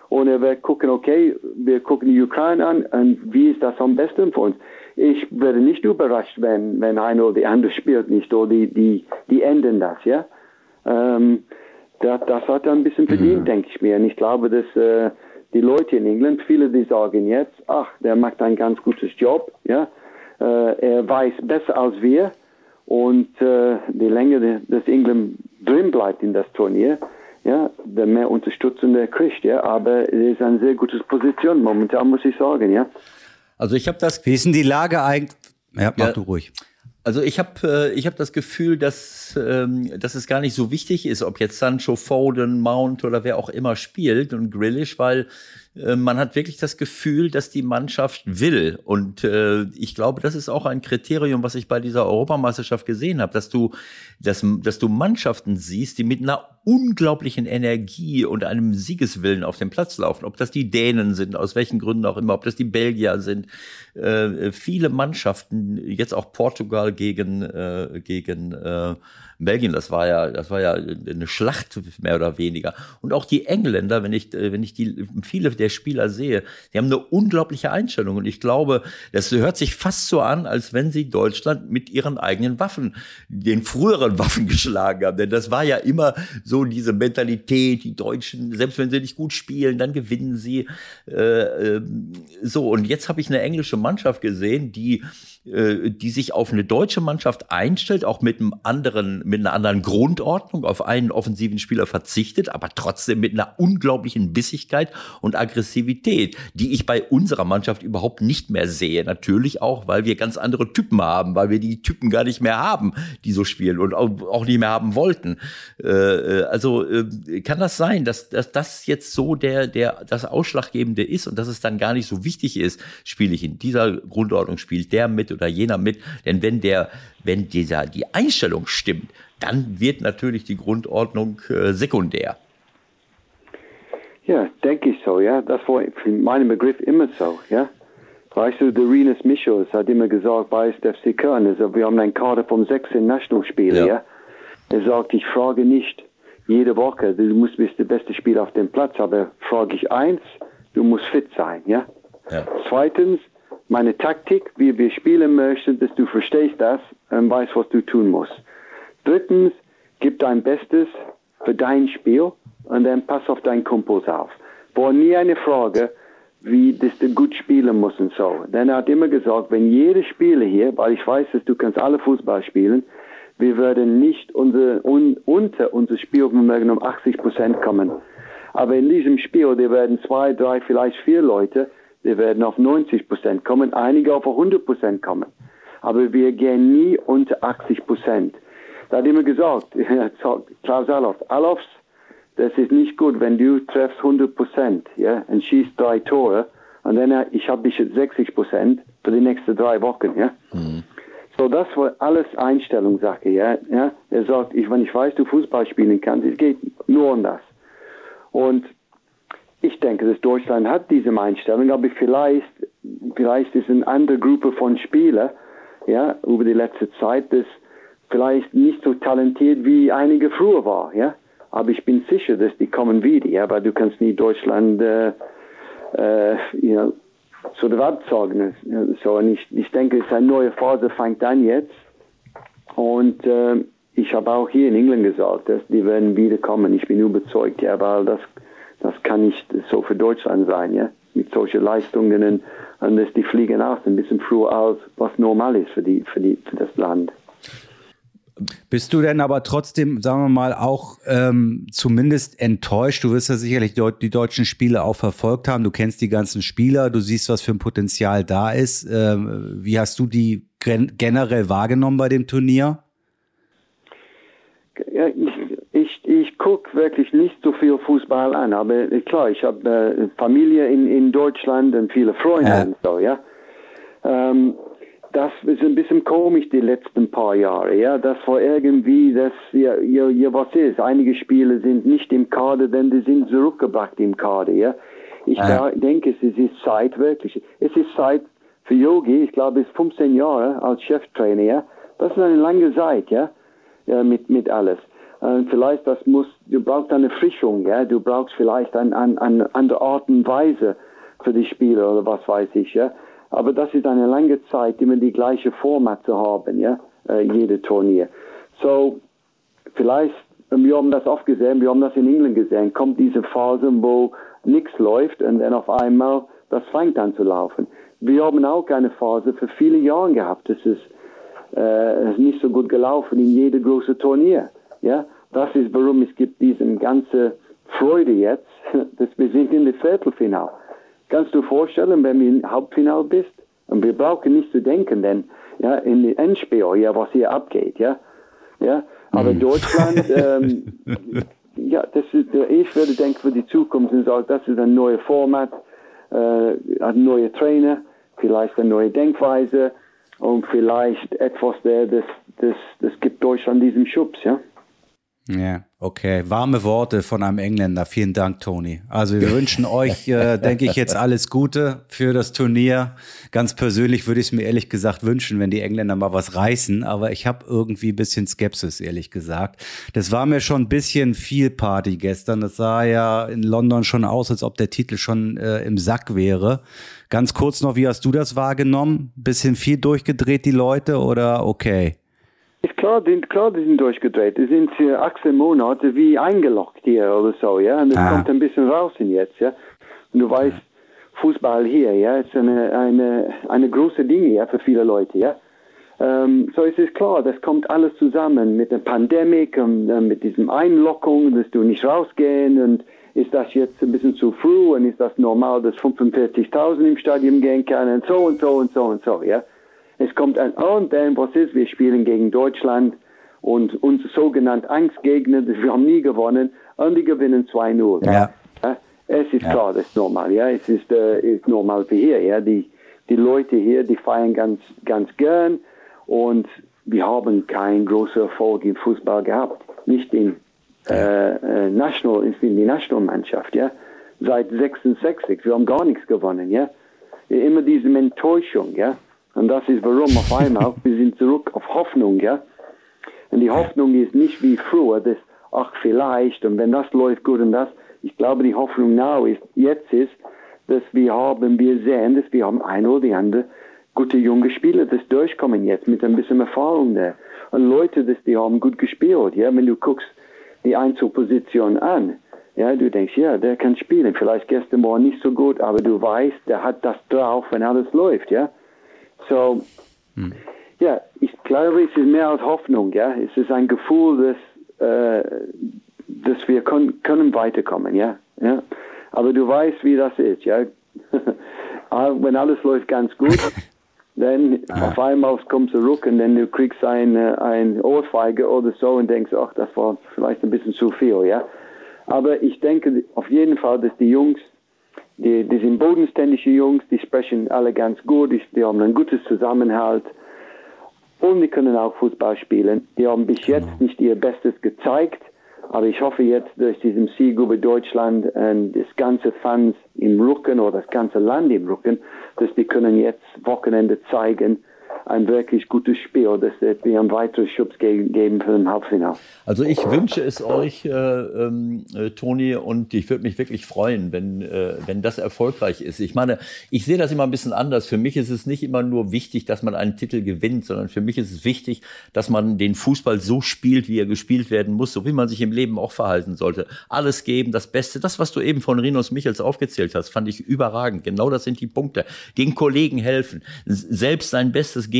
Und wir gucken, okay, wir gucken die Ukraine an und wie ist das am besten für uns? Ich werde nicht überrascht, wenn, wenn einer oder die andere spielt nicht oder die, die, die ändern das, ja. Ähm, das, das hat er ein bisschen verdient, mhm. denke ich mir. Und ich glaube, dass äh, die Leute in England, viele, die sagen jetzt, ach, der macht ein ganz gutes Job, ja, äh, er weiß besser als wir und äh, die länger das England drin bleibt in das Turnier, ja, der mehr Unterstützung der kriegt, ja, aber es ist eine sehr gute Position momentan, muss ich sagen, ja. Also ich habe das. Wie ist denn die Lage eigentlich? Ja, mach ja, du ruhig. Also ich habe äh, ich hab das Gefühl, dass, ähm, dass es gar nicht so wichtig ist, ob jetzt Sancho, Foden, Mount oder wer auch immer spielt und Grillish, weil man hat wirklich das Gefühl, dass die Mannschaft will. Und äh, ich glaube, das ist auch ein Kriterium, was ich bei dieser Europameisterschaft gesehen habe, dass du, dass, dass du Mannschaften siehst, die mit einer unglaublichen Energie und einem Siegeswillen auf dem Platz laufen. Ob das die Dänen sind, aus welchen Gründen auch immer, ob das die Belgier sind. Äh, viele Mannschaften, jetzt auch Portugal gegen, äh, gegen äh, Belgien, das war ja, das war ja eine Schlacht mehr oder weniger. Und auch die Engländer, wenn ich, wenn ich die, viele der Spieler sehe, die haben eine unglaubliche Einstellung. Und ich glaube, das hört sich fast so an, als wenn sie Deutschland mit ihren eigenen Waffen, den früheren *laughs* Waffen geschlagen haben. Denn das war ja immer so diese Mentalität, die Deutschen, selbst wenn sie nicht gut spielen, dann gewinnen sie. Äh, äh, so, und jetzt habe ich eine englische Mannschaft gesehen, die äh, die sich auf eine deutsche Mannschaft einstellt, auch mit einem anderen, mit einer anderen Grundordnung, auf einen offensiven Spieler verzichtet, aber trotzdem mit einer unglaublichen Bissigkeit und Aggressivität, die ich bei unserer Mannschaft überhaupt nicht mehr sehe. Natürlich auch, weil wir ganz andere Typen haben, weil wir die Typen gar nicht mehr haben, die so spielen und auch nicht mehr haben wollten. Äh, äh, also kann das sein, dass, dass das jetzt so der, der, das Ausschlaggebende ist und dass es dann gar nicht so wichtig ist, spiele ich in dieser Grundordnung, spielt der mit oder jener mit. Denn wenn der, wenn dieser, die Einstellung stimmt, dann wird natürlich die Grundordnung äh, sekundär. Ja, denke ich so, ja. Das war für meinen Begriff immer so, ja. Weißt du, der Renus Michels hat immer gesagt bei FC Köln, also wir haben einen Kader von 16 Nationalspielern, ja. ja. Er sagt, ich frage nicht jede Woche, du musst bist der beste Spieler auf dem Platz, aber frage ich eins, du musst fit sein, ja. ja. Zweitens, meine Taktik, wie wir spielen möchten, dass du verstehst das und weißt, was du tun musst. Drittens, gib dein Bestes für dein Spiel und dann pass auf deinen Kumpels auf. War nie eine Frage, wie das du gut spielen muss und so. Denn er hat immer gesagt, wenn jeder Spieler hier, weil ich weiß, dass du kannst alle Fußball spielen, wir werden nicht unser, un, unter unser Spielvermögen um 80 Prozent kommen. Aber in diesem Spiel, die werden zwei, drei, vielleicht vier Leute, die werden auf 90 Prozent kommen, einige auf 100 Prozent kommen. Aber wir gehen nie unter 80 Prozent. Da hat immer gesagt, *laughs* Klaus Allof, Allofs, das ist nicht gut, wenn du treffst 100 Prozent, ja, und schießt drei Tore, und dann, äh, ich habe dich jetzt 60 Prozent für die nächsten drei Wochen, ja. Mhm. So, das war alles Einstellungssache, ja. ja. Er sagt, ich, wenn ich weiß, du Fußball spielen kannst, es geht nur um das. Und ich denke, dass Deutschland hat diese Einstellung, aber vielleicht, vielleicht ist eine andere Gruppe von Spielern, ja, über die letzte Zeit, das vielleicht nicht so talentiert wie einige früher war, ja. Aber ich bin sicher, dass die kommen wieder, ja, weil du kannst nie Deutschland, äh, äh, you know, zu der Welt sagen. So, und ich, ich denke, es ist eine neue Phase fängt an jetzt. Und äh, ich habe auch hier in England gesagt, dass die werden wiederkommen. Ich bin überzeugt, ja, weil das, das kann nicht so für Deutschland sein, ja, mit solchen Leistungen und, dass die fliegen auch ein bisschen früher als was normal ist für die, für die, für das Land. Bist du denn aber trotzdem, sagen wir mal, auch ähm, zumindest enttäuscht? Du wirst ja sicherlich die, die, deutschen Spiele auch verfolgt haben. Du kennst die ganzen Spieler, du siehst, was für ein Potenzial da ist. Ähm, wie hast du die generell wahrgenommen bei dem Turnier? Ja, ich ich, ich gucke wirklich nicht so viel Fußball an, aber klar, ich habe äh, Familie in, in Deutschland und viele Freunde ja. und so, ja. Ähm, das ist ein bisschen komisch die letzten paar Jahre, ja. Das war irgendwie, dass ja, ja, ja was ist. Einige Spieler sind nicht im Kader, denn die sind zurückgebracht im Kader, ja. Ich ja. denke, es ist Zeit wirklich. Es ist Zeit für Yogi. Ich glaube, es ist 15 Jahre als Cheftrainer, ja. Das ist eine lange Zeit, ja, ja mit mit alles. Und vielleicht das muss, du brauchst eine Frischung, ja. Du brauchst vielleicht eine ein, ein andere Art und Weise für die Spieler oder was weiß ich, ja. Aber das ist eine lange Zeit, immer die gleiche Format zu haben, ja, äh, jede Turnier. So, vielleicht, wir haben das oft gesehen, wir haben das in England gesehen, kommt diese Phase, wo nichts läuft und dann auf einmal das fängt an zu laufen. Wir haben auch eine Phase für viele Jahre gehabt, das ist, äh, ist nicht so gut gelaufen in jedem großen Turnier, ja. Das ist, warum es gibt diese ganze Freude jetzt, *laughs* dass wir sind in der Viertelfinale. Kannst du vorstellen, wenn du im Hauptfinale bist? Und wir brauchen nicht zu denken, denn ja, in den Endspiel, ja, was hier abgeht, ja. Ja, aber mhm. Deutschland, *laughs* ähm, ja, das ist, ich würde denken für die Zukunft, das ist ein neues Format, äh, ein neuer Trainer, vielleicht eine neue Denkweise und vielleicht etwas, der das, das, das gibt Deutschland diesen Schubs, ja. Ja, okay. Warme Worte von einem Engländer. Vielen Dank, Toni. Also wir wünschen *laughs* euch, äh, denke ich, jetzt alles Gute für das Turnier. Ganz persönlich würde ich es mir ehrlich gesagt wünschen, wenn die Engländer mal was reißen. Aber ich habe irgendwie ein bisschen Skepsis, ehrlich gesagt. Das war mir schon ein bisschen viel Party gestern. Das sah ja in London schon aus, als ob der Titel schon äh, im Sack wäre. Ganz kurz noch, wie hast du das wahrgenommen? Bisschen viel durchgedreht, die Leute, oder okay? Ist klar, die, klar, die sind durchgedreht. Die sind äh, 18 Monate wie eingeloggt hier oder so, ja. Und es ah. kommt ein bisschen raus in jetzt, ja. Und du weißt, Fußball hier, ja, ist eine, eine, eine große Dinge, ja, für viele Leute, ja. Ähm, so ist es klar, das kommt alles zusammen mit der Pandemie und äh, mit diesem Einlockung, dass du nicht rausgehen und ist das jetzt ein bisschen zu früh und ist das normal, dass 45.000 im Stadion gehen können und so und so und so und so, ja. Es kommt ein, und dann, was ist, wir spielen gegen Deutschland und unser sogenannter Angstgegner, *laughs* wir haben nie gewonnen, und die gewinnen 2-0. Ja. ja. Es ist ja. klar, das ist normal, ja, es ist, äh, ist normal für hier, ja, die, die Leute hier, die feiern ganz, ganz gern und wir haben keinen großen Erfolg im Fußball gehabt, nicht in äh, äh, National, in die Nationalmannschaft, ja, seit 66, wir haben gar nichts gewonnen, ja, immer diese Enttäuschung, ja, und das ist warum auf einmal, wir sind zurück auf Hoffnung, ja. Und die Hoffnung ist nicht wie früher, dass, ach, vielleicht, und wenn das läuft gut und das, ich glaube, die Hoffnung now ist, jetzt ist, dass wir haben, wir sehen, dass wir haben ein oder die andere gute junge Spieler, das durchkommen jetzt mit ein bisschen Erfahrung da. Und Leute, das, die haben gut gespielt, ja. Wenn du guckst die Einzelposition an, Ja, du denkst, ja, der kann spielen. Vielleicht gestern Morgen nicht so gut, aber du weißt, der hat das drauf, wenn alles läuft, ja. So, hm. ja, ich glaube, es ist mehr als Hoffnung, ja. Es ist ein Gefühl, dass, äh, dass wir können, können weiterkommen, ja. ja. Aber du weißt, wie das ist, ja. *laughs* Ah, wenn alles läuft ganz gut, *laughs* dann ah. auf einmal kommt zurück und dann du kriegst ein, ein Ohrfeige oder so und denkst, ach, das war vielleicht ein bisschen zu viel, ja. Aber ich denke auf jeden Fall, dass die Jungs, die, die sind bodenständige Jungs, die sprechen alle ganz gut, die, die haben einen guten Zusammenhalt und die können auch Fußball spielen. Die haben bis genau. jetzt nicht ihr Bestes gezeigt, aber ich hoffe jetzt durch diesen Sieg über Deutschland und das ganze Fans im Rücken oder das ganze Land im Rücken, dass die können jetzt Wochenende zeigen, ein wirklich gutes Spiel, das wird mir einen weiteren Schubs geben für den Halbfinale. Also ich wünsche es euch, äh, äh, Toni, und ich würde mich wirklich freuen, wenn, äh, wenn das erfolgreich ist. Ich meine, ich sehe das immer ein bisschen anders. Für mich ist es nicht immer nur wichtig, dass man einen Titel gewinnt, sondern für mich ist es wichtig, dass man den Fußball so spielt, wie er gespielt werden muss, so wie man sich im Leben auch verhalten sollte. Alles geben, das Beste. Das, was du eben von Rinos Michels aufgezählt hast, fand ich überragend. Genau das sind die Punkte. Den Kollegen helfen, selbst sein Bestes geben,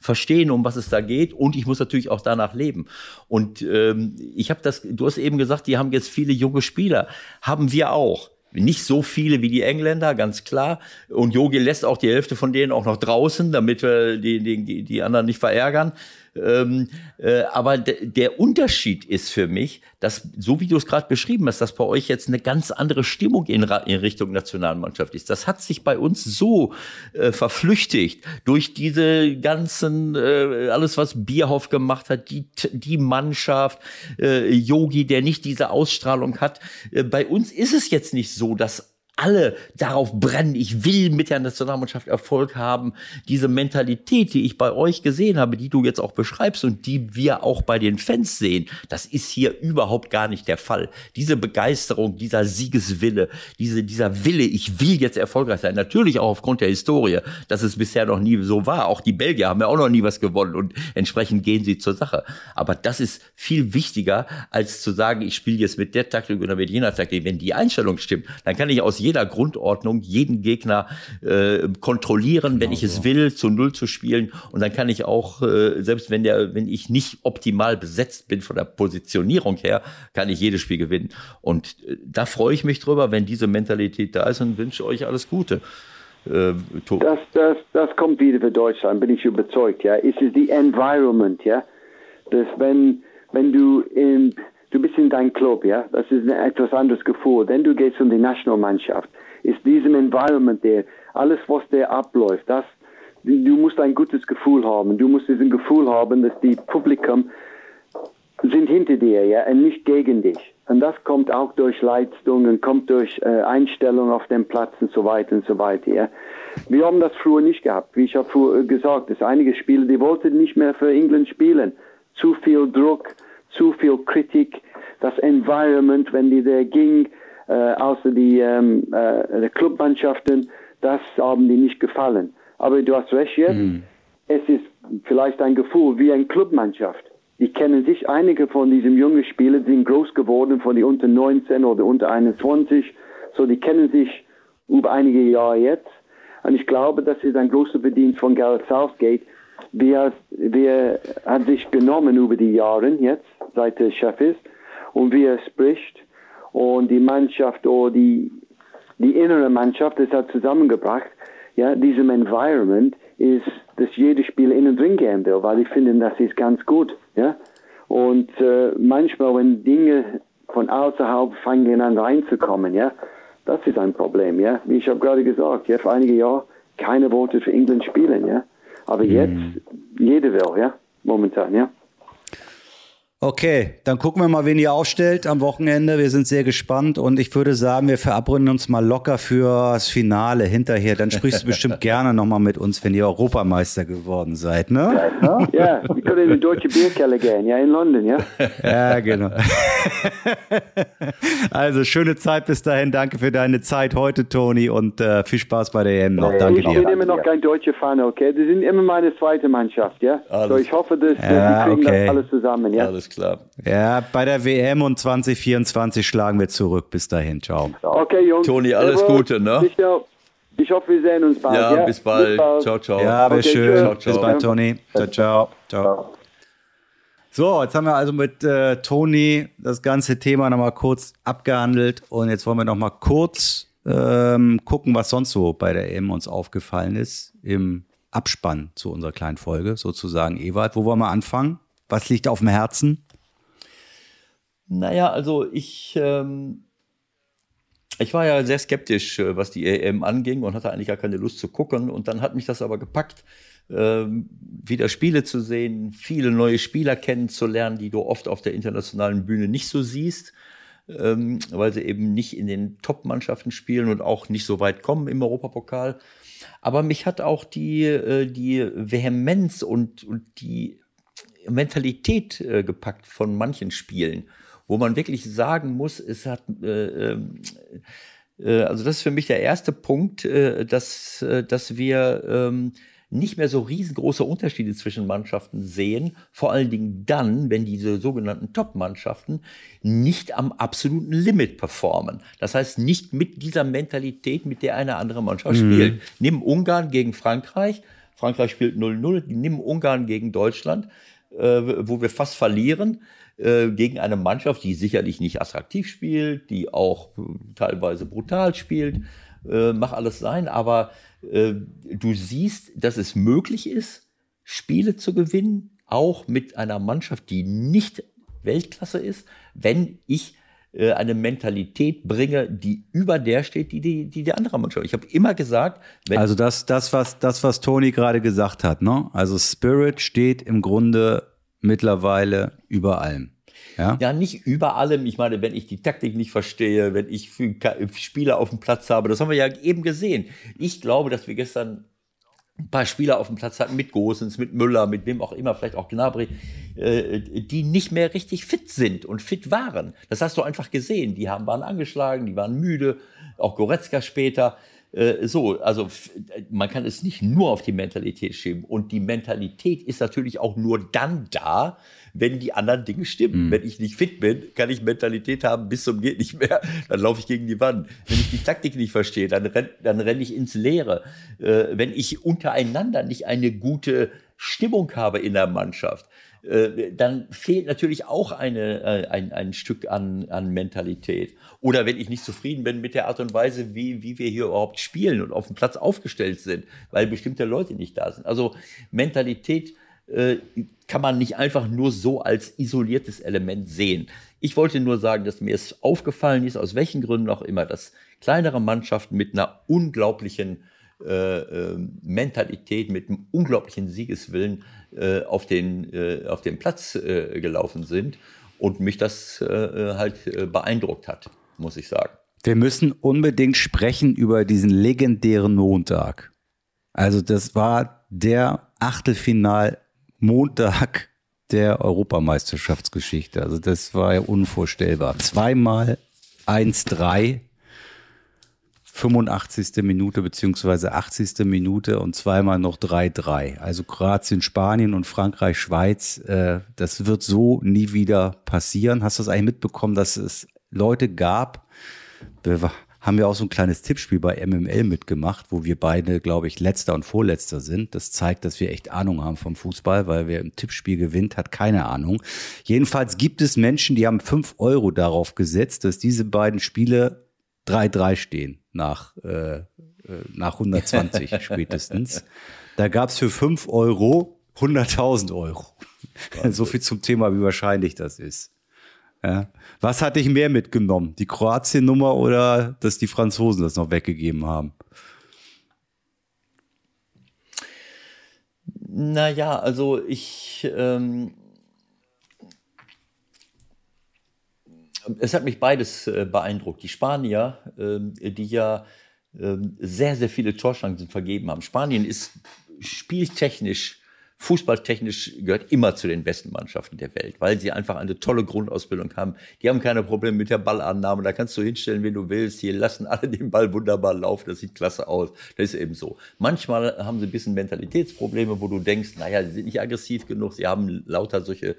verstehen, um was es da geht und ich muss natürlich auch danach leben. Und ähm, ich habe das, du hast eben gesagt, die haben jetzt viele junge Spieler, haben wir auch. Nicht so viele wie die Engländer, ganz klar. Und Yogi lässt auch die Hälfte von denen auch noch draußen, damit wir die, die, die anderen nicht verärgern. Ähm, äh, aber der Unterschied ist für mich, dass, so wie du es gerade beschrieben hast, dass bei euch jetzt eine ganz andere Stimmung in, in Richtung Nationalmannschaft ist. Das hat sich bei uns so äh, verflüchtigt durch diese ganzen, äh, alles was Bierhoff gemacht hat, die, die Mannschaft, äh, Yogi, der nicht diese Ausstrahlung hat. Äh, bei uns ist es jetzt nicht so, dass alle darauf brennen, ich will mit der Nationalmannschaft Erfolg haben. Diese Mentalität, die ich bei euch gesehen habe, die du jetzt auch beschreibst und die wir auch bei den Fans sehen, das ist hier überhaupt gar nicht der Fall. Diese Begeisterung, dieser Siegeswille, diese, dieser Wille, ich will jetzt erfolgreich sein, natürlich auch aufgrund der Historie, dass es bisher noch nie so war. Auch die Belgier haben ja auch noch nie was gewonnen und entsprechend gehen sie zur Sache. Aber das ist viel wichtiger, als zu sagen, ich spiele jetzt mit der Taktik oder mit jener Taktik. Wenn die Einstellung stimmt, dann kann ich aus jeder Grundordnung jeden Gegner äh, kontrollieren, genau wenn ich so. es will, zu Null zu spielen. Und dann kann ich auch, äh, selbst wenn der, wenn ich nicht optimal besetzt bin von der Positionierung her, kann ich jedes Spiel gewinnen. Und äh, da freue ich mich drüber, wenn diese Mentalität da ist und wünsche euch alles Gute. Äh, das, das, das kommt wieder für Deutschland, bin ich überzeugt. Ja, es ist die Environment, ja, dass wenn wenn du in du bist in deinem Club, ja, das ist ein etwas anderes Gefühl. Wenn du gehst um die Nationalmannschaft, ist diesem Environment der, alles was der abläuft, das, du musst ein gutes Gefühl haben. Du musst diesen Gefühl haben, dass die Publikum sind hinter dir, ja, und nicht gegen dich. Und das kommt auch durch Leistungen, kommt durch äh, Einstellung auf dem Platz und so weiter und so weiter, ja. Wir haben das früher nicht gehabt. Wie ich habe früher gesagt, dass einige Spieler, die wollten nicht mehr für England spielen. Zu viel Druck, zu viel Kritik, das Environment, wenn die da ging, äh, außer die, ähm, äh, die Clubmannschaften, das haben die nicht gefallen. Aber du hast recht jetzt, mhm. es ist vielleicht ein Gefühl wie eine Clubmannschaft. Die kennen sich, einige von diesen jungen Spielern sind groß geworden von die unter 19 oder unter 21, so die kennen sich über einige Jahre jetzt. Und ich glaube, das ist ein großer Verdienst von Gareth Southgate, wie er, wie er hat sich genommen über die Jahre jetzt, seit er Chef ist, und wie er spricht und die Mannschaft oder die, die innere Mannschaft, das hat zusammengebracht, ja, diesem Environment ist, dass jedes Spiel innen drin gehen will, weil ich finde, das ist ganz gut, ja. Und äh, manchmal, wenn Dinge von außerhalb fangen an reinzukommen, ja, das ist ein Problem, ja. Wie ich habe gerade gesagt, ja, vor einigen Jahren keine wollte für England spielen, ja. Aber mhm. jetzt, jeder will, ja, momentan, ja. Okay, dann gucken wir mal, wen ihr aufstellt am Wochenende. Wir sind sehr gespannt und ich würde sagen, wir verabreden uns mal locker fürs Finale hinterher. Dann sprichst du bestimmt *laughs* gerne nochmal mit uns, wenn ihr Europameister geworden seid, ne? Ja, wir können in die deutsche Bierkeller gehen, ja, in London, ja? *laughs* Ja, genau. *laughs* Also, schöne Zeit bis dahin. Danke für deine Zeit heute, Toni, und äh, viel Spaß bei der EM noch. Danke ich dir. Ich bin immer noch kein deutscher Fan, okay? Die sind immer meine zweite Mannschaft, ja? Alles. So, ich hoffe, dass ja, wir kriegen okay. das alles zusammen, ja? Alles alles klar. Ja, bei der WM und 2024 schlagen wir zurück. Bis dahin, ciao. Okay, Jungs. Toni, alles Servus. Gute, ne? Ich, ich hoffe, wir sehen uns bald. Ja, Ja, bis bald. Ciao, ciao. Ja, wäre Okay, schön. Ciao, ciao. Bis bald, Toni. Ciao, ciao. ciao. So, jetzt haben wir also mit äh, Toni das ganze Thema nochmal kurz abgehandelt und jetzt wollen wir nochmal kurz ähm, gucken, was sonst so bei der EM uns aufgefallen ist im Abspann zu unserer kleinen Folge, sozusagen. Ewald, wo wollen wir anfangen? Was liegt auf dem Herzen? Naja, also ich, ähm, ich war ja sehr skeptisch, äh, was die EM anging und hatte eigentlich gar keine Lust zu gucken. Und dann hat mich das aber gepackt, ähm, wieder Spiele zu sehen, viele neue Spieler kennenzulernen, die du oft auf der internationalen Bühne nicht so siehst, ähm, weil sie eben nicht in den Top-Mannschaften spielen und auch nicht so weit kommen im Europapokal. Aber mich hat auch die, äh, die Vehemenz und, und die Mentalität äh, gepackt von manchen Spielen, wo man wirklich sagen muss, es hat, äh, ähm, äh, also das ist für mich der erste Punkt, äh, dass, äh, dass wir ähm, nicht mehr so riesengroße Unterschiede zwischen Mannschaften sehen, vor allen Dingen dann, wenn diese sogenannten Top-Mannschaften nicht am absoluten Limit performen. Das heißt, nicht mit dieser Mentalität, mit der eine andere Mannschaft spielt. Nimm Ungarn gegen Frankreich. Frankreich spielt 0-0. Nimm Ungarn gegen Deutschland, wo wir fast verlieren äh, gegen eine Mannschaft, die sicherlich nicht attraktiv spielt, die auch äh, teilweise brutal spielt, äh, mach alles sein, aber äh, du siehst, dass es möglich ist, Spiele zu gewinnen, auch mit einer Mannschaft, die nicht Weltklasse ist, wenn ich äh, eine Mentalität bringe, die über der steht, die die, die, die andere Mannschaft. Ich habe immer gesagt, wenn Also das, das, was, das, was Toni gerade gesagt hat, ne? Also Spirit steht im Grunde mittlerweile über allem. Ja? Ja, nicht über allem. Ich meine, wenn ich die Taktik nicht verstehe, wenn ich Spieler auf dem Platz habe, das haben wir ja eben gesehen. Ich glaube, dass wir gestern ein paar Spieler auf dem Platz hatten mit Gosens, mit Müller, mit wem auch immer, vielleicht auch Gnabry, äh, die nicht mehr richtig fit sind und fit waren. Das hast du einfach gesehen. Die haben, waren angeschlagen, die waren müde, auch Goretzka später. Äh, so, also f- man kann es nicht nur auf die Mentalität schieben. Und die Mentalität ist natürlich auch nur dann da, wenn die anderen Dinge stimmen. Wenn ich nicht fit bin, kann ich Mentalität haben bis zum geht nicht mehr. *laughs* Dann laufe ich gegen die Wand. Wenn ich die Taktik nicht verstehe, dann renne dann renn ich ins Leere. Äh, wenn ich untereinander nicht eine gute Stimmung habe in der Mannschaft, äh, dann fehlt natürlich auch eine, äh, ein, ein Stück an, an Mentalität. Oder wenn ich nicht zufrieden bin mit der Art und Weise, wie, wie wir hier überhaupt spielen und auf dem Platz aufgestellt sind, weil bestimmte Leute nicht da sind. Also Mentalität äh, kann man nicht einfach nur so als isoliertes Element sehen. Ich wollte nur sagen, dass mir es aufgefallen ist, aus welchen Gründen auch immer, dass kleinere Mannschaften mit einer unglaublichen äh, äh, Mentalität, mit einem unglaublichen Siegeswillen äh, auf, den, äh, auf den Platz äh, gelaufen sind und mich das äh, halt äh, beeindruckt hat, muss ich sagen. Wir müssen unbedingt sprechen über diesen legendären Montag. Also das war der Achtelfinal-Montag der Europameisterschaftsgeschichte. Also das war ja unvorstellbar. Zweimal 1-3, 85. Minute beziehungsweise 80. Minute und zweimal noch 3-3. Also Kroatien, Spanien und Frankreich, Schweiz. Äh, das wird so nie wieder passieren. Hast du das eigentlich mitbekommen, dass es Leute gab, wir haben ja auch so ein kleines Tippspiel bei MML mitgemacht, wo wir beide, glaube ich, letzter und vorletzter sind. Das zeigt, dass wir echt Ahnung haben vom Fußball, weil wer im Tippspiel gewinnt, hat keine Ahnung. Jedenfalls gibt es Menschen, die haben fünf Euro darauf gesetzt, dass diese beiden Spiele 3-3 stehen nach, äh, äh, nach 120 *laughs* spätestens. Da gab es für fünf Euro 100.000 Euro. so viel zum Thema, wie wahrscheinlich das ist. Ja. Was hatte ich mehr mitgenommen? Die Kroatien-Nummer oder dass die Franzosen das noch weggegeben haben? Naja, also ich. Ähm, es hat mich beides äh, beeindruckt. Die Spanier, ähm, die ja ähm, sehr, sehr viele Torchancen vergeben haben. Spanien ist spieltechnisch fußballtechnisch gehört immer zu den besten Mannschaften der Welt, weil sie einfach eine tolle Grundausbildung haben. Die haben keine Probleme mit der Ballannahme. Da kannst du hinstellen, wenn du willst. Hier lassen alle den Ball wunderbar laufen. Das sieht klasse aus. Das ist eben so. Manchmal haben sie ein bisschen Mentalitätsprobleme, wo du denkst, naja, sie sind nicht aggressiv genug. Sie haben lauter solche,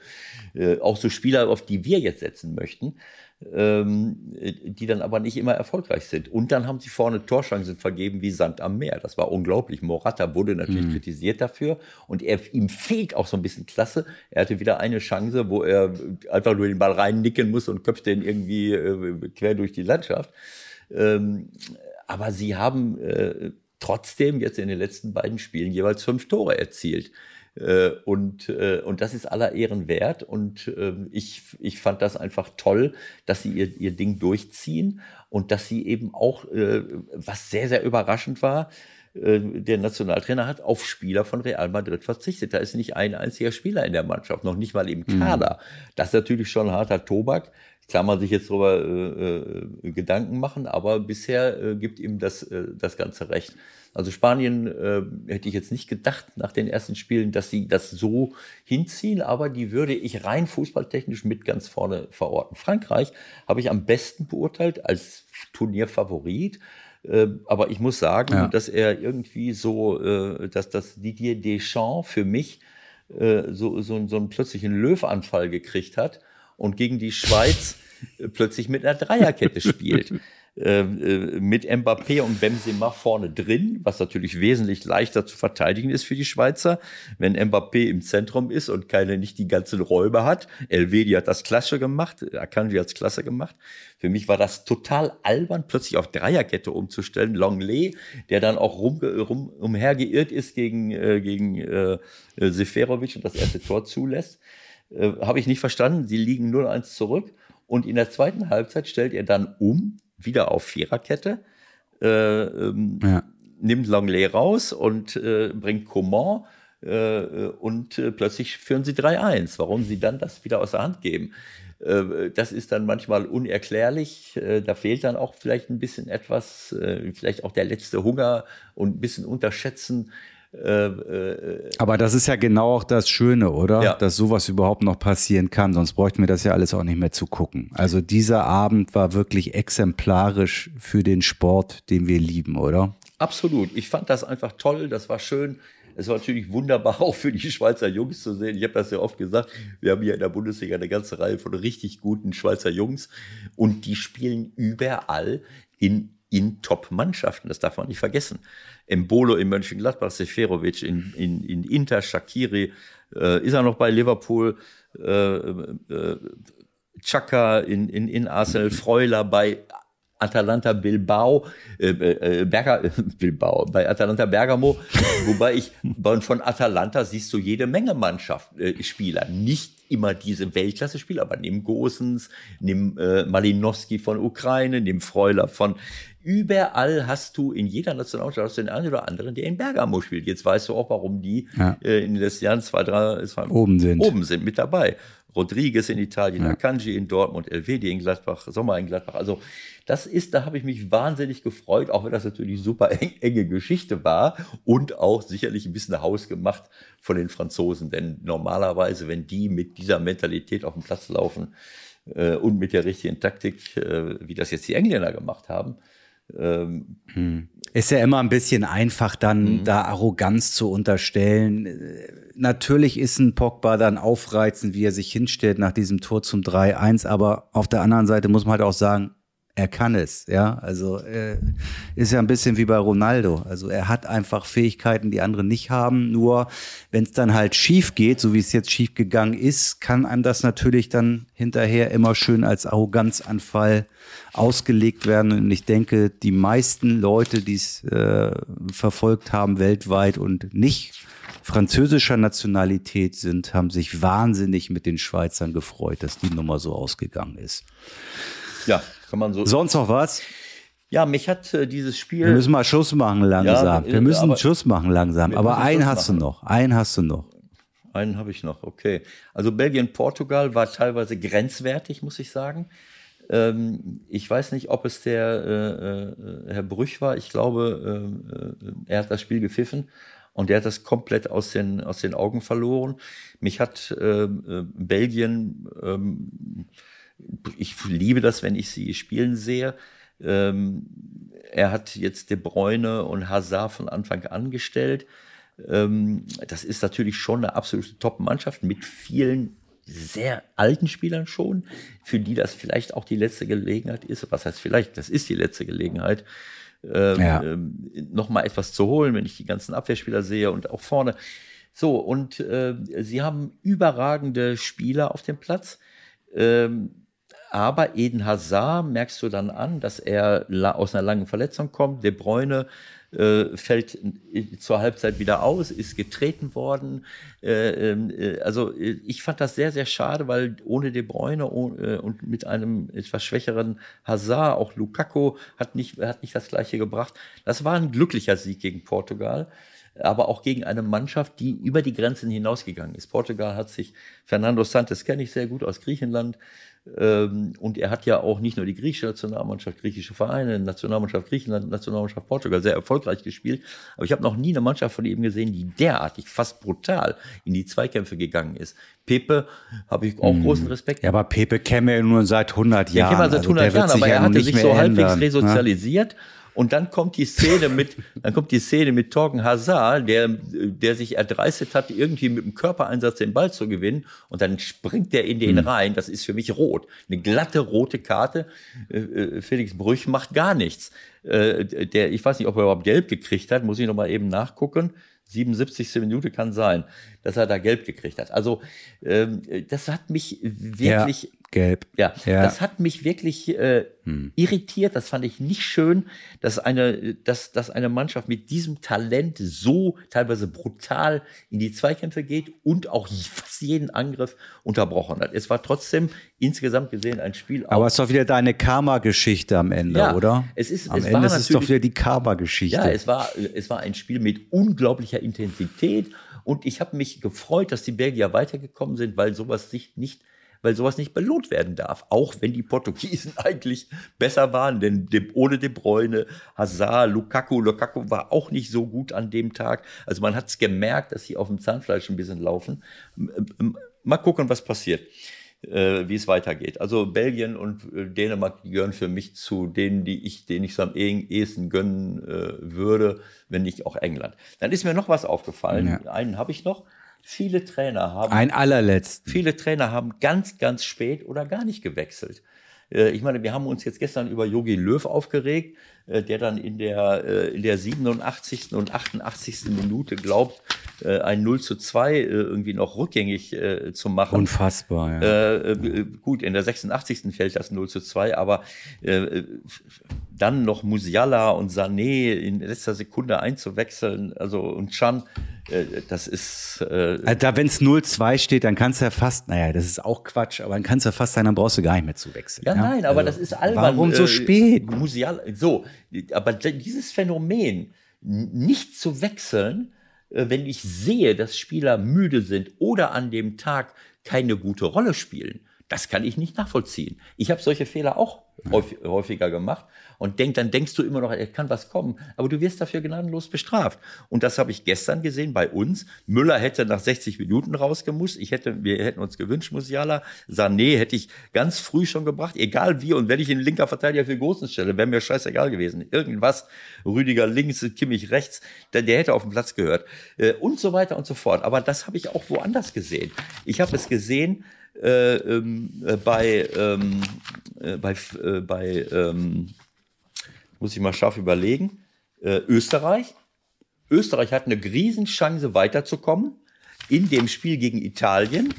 äh, auch so Spieler, auf die wir jetzt setzen möchten ähm, die dann aber nicht immer erfolgreich sind. Und dann haben sie vorne Torchancen vergeben wie Sand am Meer. Das war unglaublich. Morata wurde natürlich mhm. kritisiert dafür und er, ihm fehlt auch so ein bisschen Klasse. Er hatte wieder eine Chance, wo er einfach nur den Ball reinnicken muss und köpft den irgendwie äh, quer durch die Landschaft. Ähm, aber sie haben äh, trotzdem jetzt in den letzten beiden Spielen jeweils fünf Tore erzielt. Äh, und, äh, und das ist aller Ehren wert. Und ähm, ich, ich fand das einfach toll, dass sie ihr, ihr Ding durchziehen und dass sie eben auch, äh, was sehr, sehr überraschend war, der Nationaltrainer hat auf Spieler von Real Madrid verzichtet. Da ist nicht ein einziger Spieler in der Mannschaft, noch nicht mal im mhm. Kader. Mhm. Das ist natürlich schon harter Tobak. Kann man sich jetzt darüber äh, Gedanken machen, aber bisher äh, gibt ihm das, äh, das Ganze recht. Also Spanien äh, hätte ich jetzt nicht gedacht nach den ersten Spielen, dass sie das so hinziehen, aber die würde ich rein fußballtechnisch mit ganz vorne verorten. Frankreich habe ich am besten beurteilt als Turnierfavorit. Äh, aber ich muss sagen, ja. dass er irgendwie so, äh, dass das Didier Deschamps für mich äh, so, so, so einen plötzlichen Löwanfall gekriegt hat und gegen die Schweiz äh, plötzlich mit einer Dreierkette spielt. *laughs* Ähm, äh, mit Mbappé und Benzema vorne drin, was natürlich wesentlich leichter zu verteidigen ist für die Schweizer, wenn Mbappé im Zentrum ist und keine nicht die ganzen Räume hat. Elvedi hat das klasse gemacht, Akanji hat es klasse gemacht. Für mich war das total albern, plötzlich auf Dreierkette umzustellen. Longley, der dann auch rum, rum, umhergeirrt ist gegen, äh, gegen äh, Seferovic und das erste Tor zulässt. Äh, Habe ich nicht verstanden. Sie liegen 0-1 zurück. Und in der zweiten Halbzeit stellt er dann um wieder auf Viererkette, äh, ähm, ja. nimmt Langley raus und äh, bringt Coman äh, und äh, plötzlich führen sie 3-1. Warum sie dann das wieder aus der Hand geben, äh, das ist dann manchmal unerklärlich. Äh, da fehlt dann auch vielleicht ein bisschen etwas, vielleicht auch der letzte Hunger und ein bisschen unterschätzen äh, äh, Aber das ist ja genau auch das Schöne, oder? Ja. Dass sowas überhaupt noch passieren kann. Sonst bräuchten wir das ja alles auch nicht mehr zu gucken. Also dieser Abend war wirklich exemplarisch für den Sport, den wir lieben, oder? Absolut. Ich fand das einfach toll. Das war schön. Es war natürlich wunderbar *laughs* auch für die Schweizer Jungs zu sehen. Ich habe das ja oft gesagt. Wir haben hier in der Bundesliga eine ganze Reihe von richtig guten Schweizer Jungs und die spielen überall in in Top-Mannschaften. Das darf man nicht vergessen. Embolo in Mönchengladbach, Seferovic in, in, in Inter, Shakiri, äh, ist er noch bei Liverpool, äh, äh, Chaka in, in, in Arsenal, Freuler bei Atalanta Bilbao, äh, äh, Berger, äh, *laughs* Bilbao, bei Atalanta Bergamo, wobei ich von Atalanta siehst du jede Menge Mannschaft, äh, Spieler, nicht immer diese Weltklasse-Spieler, aber nimm Gosens, nimm äh, Malinowski von Ukraine, nimm Freuler von Überall hast du in jeder Nationalmannschaft hast du den einen oder anderen, der in Bergamo spielt. Jetzt weißt du auch, warum die ja. äh, in den letzten Jahren zwei, drei zwei, oben sind. Oben sind mit dabei. Rodriguez in Italien, ja. Akanji in Dortmund, Elvedi in Gladbach, Sommer in Gladbach. Also das ist, da habe ich mich wahnsinnig gefreut, auch wenn das natürlich super *laughs* eng, enge Geschichte war und auch sicherlich ein bisschen hausgemacht von den Franzosen. Denn normalerweise, wenn die mit dieser Mentalität auf den Platz laufen äh, und mit der richtigen Taktik, äh, wie das jetzt die Engländer gemacht haben, ähm, hm. Ist ja immer ein bisschen einfach, dann mhm. da Arroganz zu unterstellen. Natürlich ist ein Pogba dann aufreizend, wie er sich hinstellt nach diesem Tor zum 3-1, aber auf der anderen Seite muss man halt auch sagen, er kann es, ja. Also äh, ist ja ein bisschen wie bei Ronaldo. Also er hat einfach Fähigkeiten, die andere nicht haben. Nur wenn es dann halt schief geht, so wie es jetzt schief gegangen ist, kann einem das natürlich dann hinterher immer schön als Arroganzanfall ausgelegt werden. Und ich denke, die meisten Leute, die es äh, verfolgt haben weltweit und nicht französischer Nationalität sind, haben sich wahnsinnig mit den Schweizern gefreut, dass die Nummer so ausgegangen ist. Ja, kann man so. Sonst noch was? Ja, mich hat äh, dieses Spiel. Wir müssen mal Schuss machen langsam. Ja, wir müssen aber, Schuss machen langsam. Aber einen hast machen. du noch. Einen hast du noch. Einen habe ich noch, okay. Also Belgien-Portugal war teilweise grenzwertig, muss ich sagen. Ähm, ich weiß nicht, ob es der äh, äh, Herr Brüch war. Ich glaube, äh, äh er hat das Spiel gepfiffen. Und der hat das komplett aus den, aus den Augen verloren. Mich hat äh, Belgien, ähm, ich liebe das, wenn ich sie spielen sehe. Ähm, er hat jetzt De Bruyne und Hazard von Anfang an gestellt. Ähm, das ist natürlich schon eine absolute Top-Mannschaft mit vielen sehr alten Spielern schon, für die das vielleicht auch die letzte Gelegenheit ist. Was heißt vielleicht? Das ist die letzte Gelegenheit, ähm, ja. ähm, nochmal etwas zu holen, wenn ich die ganzen Abwehrspieler sehe und auch vorne. So, und äh, sie haben überragende Spieler auf dem Platz. Ähm, aber Eden Hazard merkst du dann an, dass er aus einer langen Verletzung kommt. De Bruyne äh, fällt zur Halbzeit wieder aus, ist getreten worden. Äh, ähm, äh, also äh, ich fand das sehr, sehr schade, weil ohne De Bruyne äh, und mit einem etwas schwächeren Hazard, auch Lukaku hat nicht, hat nicht das gleiche gebracht. Das war ein glücklicher Sieg gegen Portugal aber auch gegen eine Mannschaft, die über die Grenzen hinausgegangen ist. Portugal hat sich, Fernando Santos kenne ich sehr gut aus Griechenland, ähm, und er hat ja auch nicht nur die griechische Nationalmannschaft, griechische Vereine, Nationalmannschaft Griechenland, Nationalmannschaft Portugal sehr erfolgreich gespielt. Aber ich habe noch nie eine Mannschaft von ihm gesehen, die derartig fast brutal in die Zweikämpfe gegangen ist. Pepe habe ich auch hm. großen Respekt. Ja, aber Pepe käme ja nur seit 100 Jahren. Er käme seit 100 also Jahren, aber er hatte sich so halbwegs ne? resozialisiert. Ne? Und dann kommt die Szene *laughs* mit, dann kommt die Szene mit Torgen Hazard, der, der sich erdreistet hat, irgendwie mit dem Körpereinsatz den Ball zu gewinnen. Und dann springt der in den mhm. rein. Das ist für mich rot. Eine glatte rote Karte. Äh, äh, Felix Brüch macht gar nichts. Äh, der, ich weiß nicht, ob er überhaupt gelb gekriegt hat. Muss ich noch mal eben nachgucken. 77. Minute kann sein, dass er da gelb gekriegt hat. Also ähm, das hat mich wirklich ja. Gelb. Ja, ja, das hat mich wirklich äh, hm. irritiert. Das fand ich nicht schön, dass eine, dass, dass eine Mannschaft mit diesem Talent so teilweise brutal in die Zweikämpfe geht und auch *laughs* fast jeden Angriff unterbrochen hat. Es war trotzdem insgesamt gesehen ein Spiel. Aber es ist doch wieder deine Karma-Geschichte am Ende, ja, oder? Es ist, am es Ende ist es doch wieder die Karma-Geschichte. Ja, es war, es war ein Spiel mit unglaublicher Intensität und ich habe mich gefreut, dass die Belgier weitergekommen sind, weil sowas sich nicht weil sowas nicht belohnt werden darf. Auch wenn die Portugiesen *laughs* eigentlich besser waren, denn ohne De Bruyne, Hazard, Lukaku, Lukaku war auch nicht so gut an dem Tag. Also man hat es gemerkt, dass sie auf dem Zahnfleisch ein bisschen laufen. Mal gucken, was passiert. Äh, wie es weitergeht. Also Belgien und äh, Dänemark gehören für mich zu denen, die ich, denen ich so am ehesten gönnen äh, würde, wenn nicht auch England. Dann ist mir noch was aufgefallen. Ja. Einen habe ich noch. Viele Trainer haben. Ein allerletzt. Viele Trainer haben ganz, ganz spät oder gar nicht gewechselt. Äh, ich meine, wir haben uns jetzt gestern über Yogi Löw aufgeregt, der dann in der, äh, in der 87. und 88. Minute glaubt, ein 0 zu 2 irgendwie noch rückgängig zu machen. Unfassbar, ja. Gut, in der 86. fällt das 0 zu 2, aber dann noch Musiala und Sané in letzter Sekunde einzuwechseln, also und Chan, äh, das ist. Äh, also da, wenn es 0-2 steht, dann kannst du ja fast, naja, das ist auch Quatsch, aber dann kannst du ja fast sein, dann brauchst du gar nicht mehr zu wechseln. Ja, ja? nein, aber also, das ist albern. Warum so äh, spät? Musial, so, aber dieses Phänomen, nicht zu wechseln, äh, wenn ich sehe, dass Spieler müde sind oder an dem Tag keine gute Rolle spielen, das kann ich nicht nachvollziehen. Ich habe solche Fehler auch häufiger gemacht und denk, dann denkst du immer noch, er kann was kommen, aber du wirst dafür gnadenlos bestraft. Und das habe ich gestern gesehen bei uns. Müller hätte nach 60 Minuten rausgemusst. Ich hätte, wir hätten uns gewünscht, Musiala. Sané hätte ich ganz früh schon gebracht, egal wie. Und wenn ich einen linker Verteidiger für Großen stelle, wäre mir scheißegal gewesen. Irgendwas, Rüdiger links, Kimmich rechts, der, der hätte auf den Platz gehört. Äh, und so weiter und so fort. Aber das habe ich auch woanders gesehen. Ich habe es gesehen, äh, ähm, äh, bei, ähm, äh, bei, äh, bei ähm, muss ich mal scharf überlegen, äh, Österreich. Österreich hat eine Riesenchance weiterzukommen in dem Spiel gegen Italien.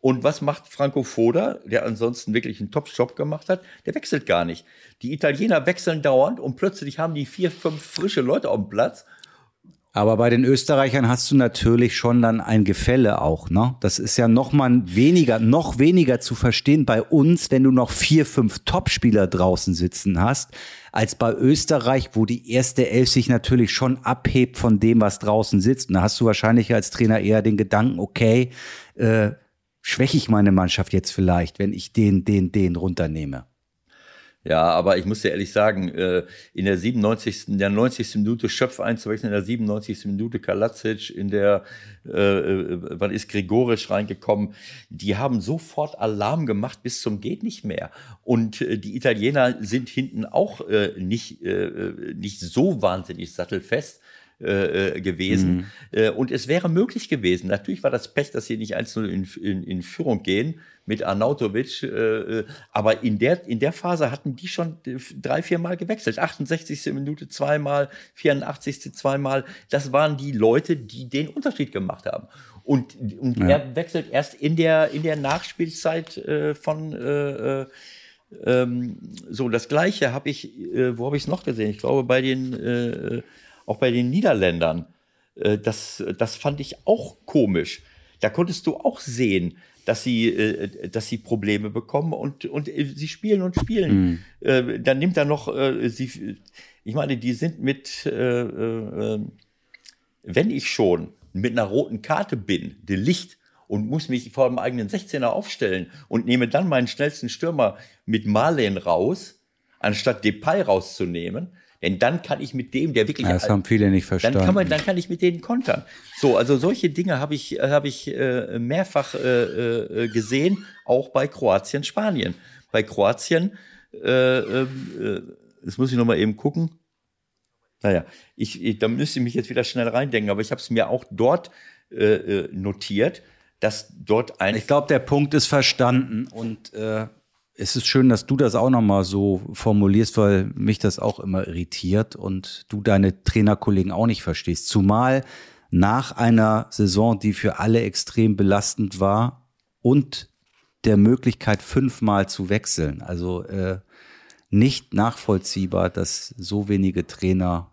Und was macht Franco Foda, der ansonsten wirklich einen Top-Job gemacht hat? Der wechselt gar nicht. Die Italiener wechseln dauernd und plötzlich haben die vier, fünf frische Leute auf dem Platz aber bei den Österreichern hast du natürlich schon dann ein Gefälle auch, ne? Das ist ja noch mal weniger, noch weniger zu verstehen bei uns, wenn du noch vier, fünf Topspieler draußen sitzen hast, als bei Österreich, wo die erste Elf sich natürlich schon abhebt von dem, was draußen sitzt. Und da hast du wahrscheinlich als Trainer eher den Gedanken, okay, äh, schwäche ich meine Mannschaft jetzt vielleicht, wenn ich den, den, den runternehme. Ja, aber ich muss dir ehrlich sagen, äh, in der 97. In der 90. Minute Schöpf einzuwechseln, in der 97. Minute Kalacic, in der, äh, äh, wann ist Grigorisch reingekommen, die haben sofort Alarm gemacht bis zum geht nicht mehr. Und äh, die Italiener sind hinten auch äh, nicht, äh, nicht so wahnsinnig sattelfest. Äh, äh, gewesen. Mhm. Äh, und es wäre möglich gewesen. Natürlich war das Pech, dass sie nicht 1-0 in, in, in, Führung gehen mit Arnautovic. Äh, aber in der, in der Phase hatten die schon drei, vier Mal gewechselt. 68. Minute zweimal, 84. zweimal. Das waren die Leute, die den Unterschied gemacht haben. Und, und ja. er wechselt erst in der, in der Nachspielzeit äh, von äh, ähm, so, das gleiche habe ich, wo habe ich es noch gesehen? Ich glaube, bei den auch bei den Niederländern. Äh, das, das fand ich auch komisch. Da konntest du auch sehen, dass sie, äh, dass sie Probleme bekommen und, und äh, sie spielen und spielen. Mhm. Dann nimmt er noch, sie, ich meine, die sind mit, wenn ich schon mit einer roten Karte bin, de Licht, und muss mich vor dem eigenen 16er aufstellen und nehme dann meinen schnellsten Stürmer mit Marlen raus, anstatt Depay rauszunehmen, denn dann kann ich mit dem, der wirklich. Ja, das haben viele nicht verstanden. Dann kann, man, dann kann ich mit denen kontern. So, also solche Dinge habe ich, hab ich äh, mehrfach äh, äh, gesehen, auch bei Kroatien, Spanien. Bei Kroatien, äh, äh, das muss ich nochmal eben gucken. Naja, ich, ich, da müsste ich mich jetzt wieder schnell reindenken, aber ich habe es mir auch dort äh, äh, notiert, dass dort ein. Ich glaube, der Punkt ist verstanden und äh, es ist schön, dass du das auch nochmal so formulierst, weil mich das auch immer irritiert und du deine Trainerkollegen auch nicht verstehst. Zumal nach einer Saison, die für alle extrem belastend war und der Möglichkeit, fünfmal zu wechseln. Also äh, nicht nachvollziehbar, dass so wenige Trainer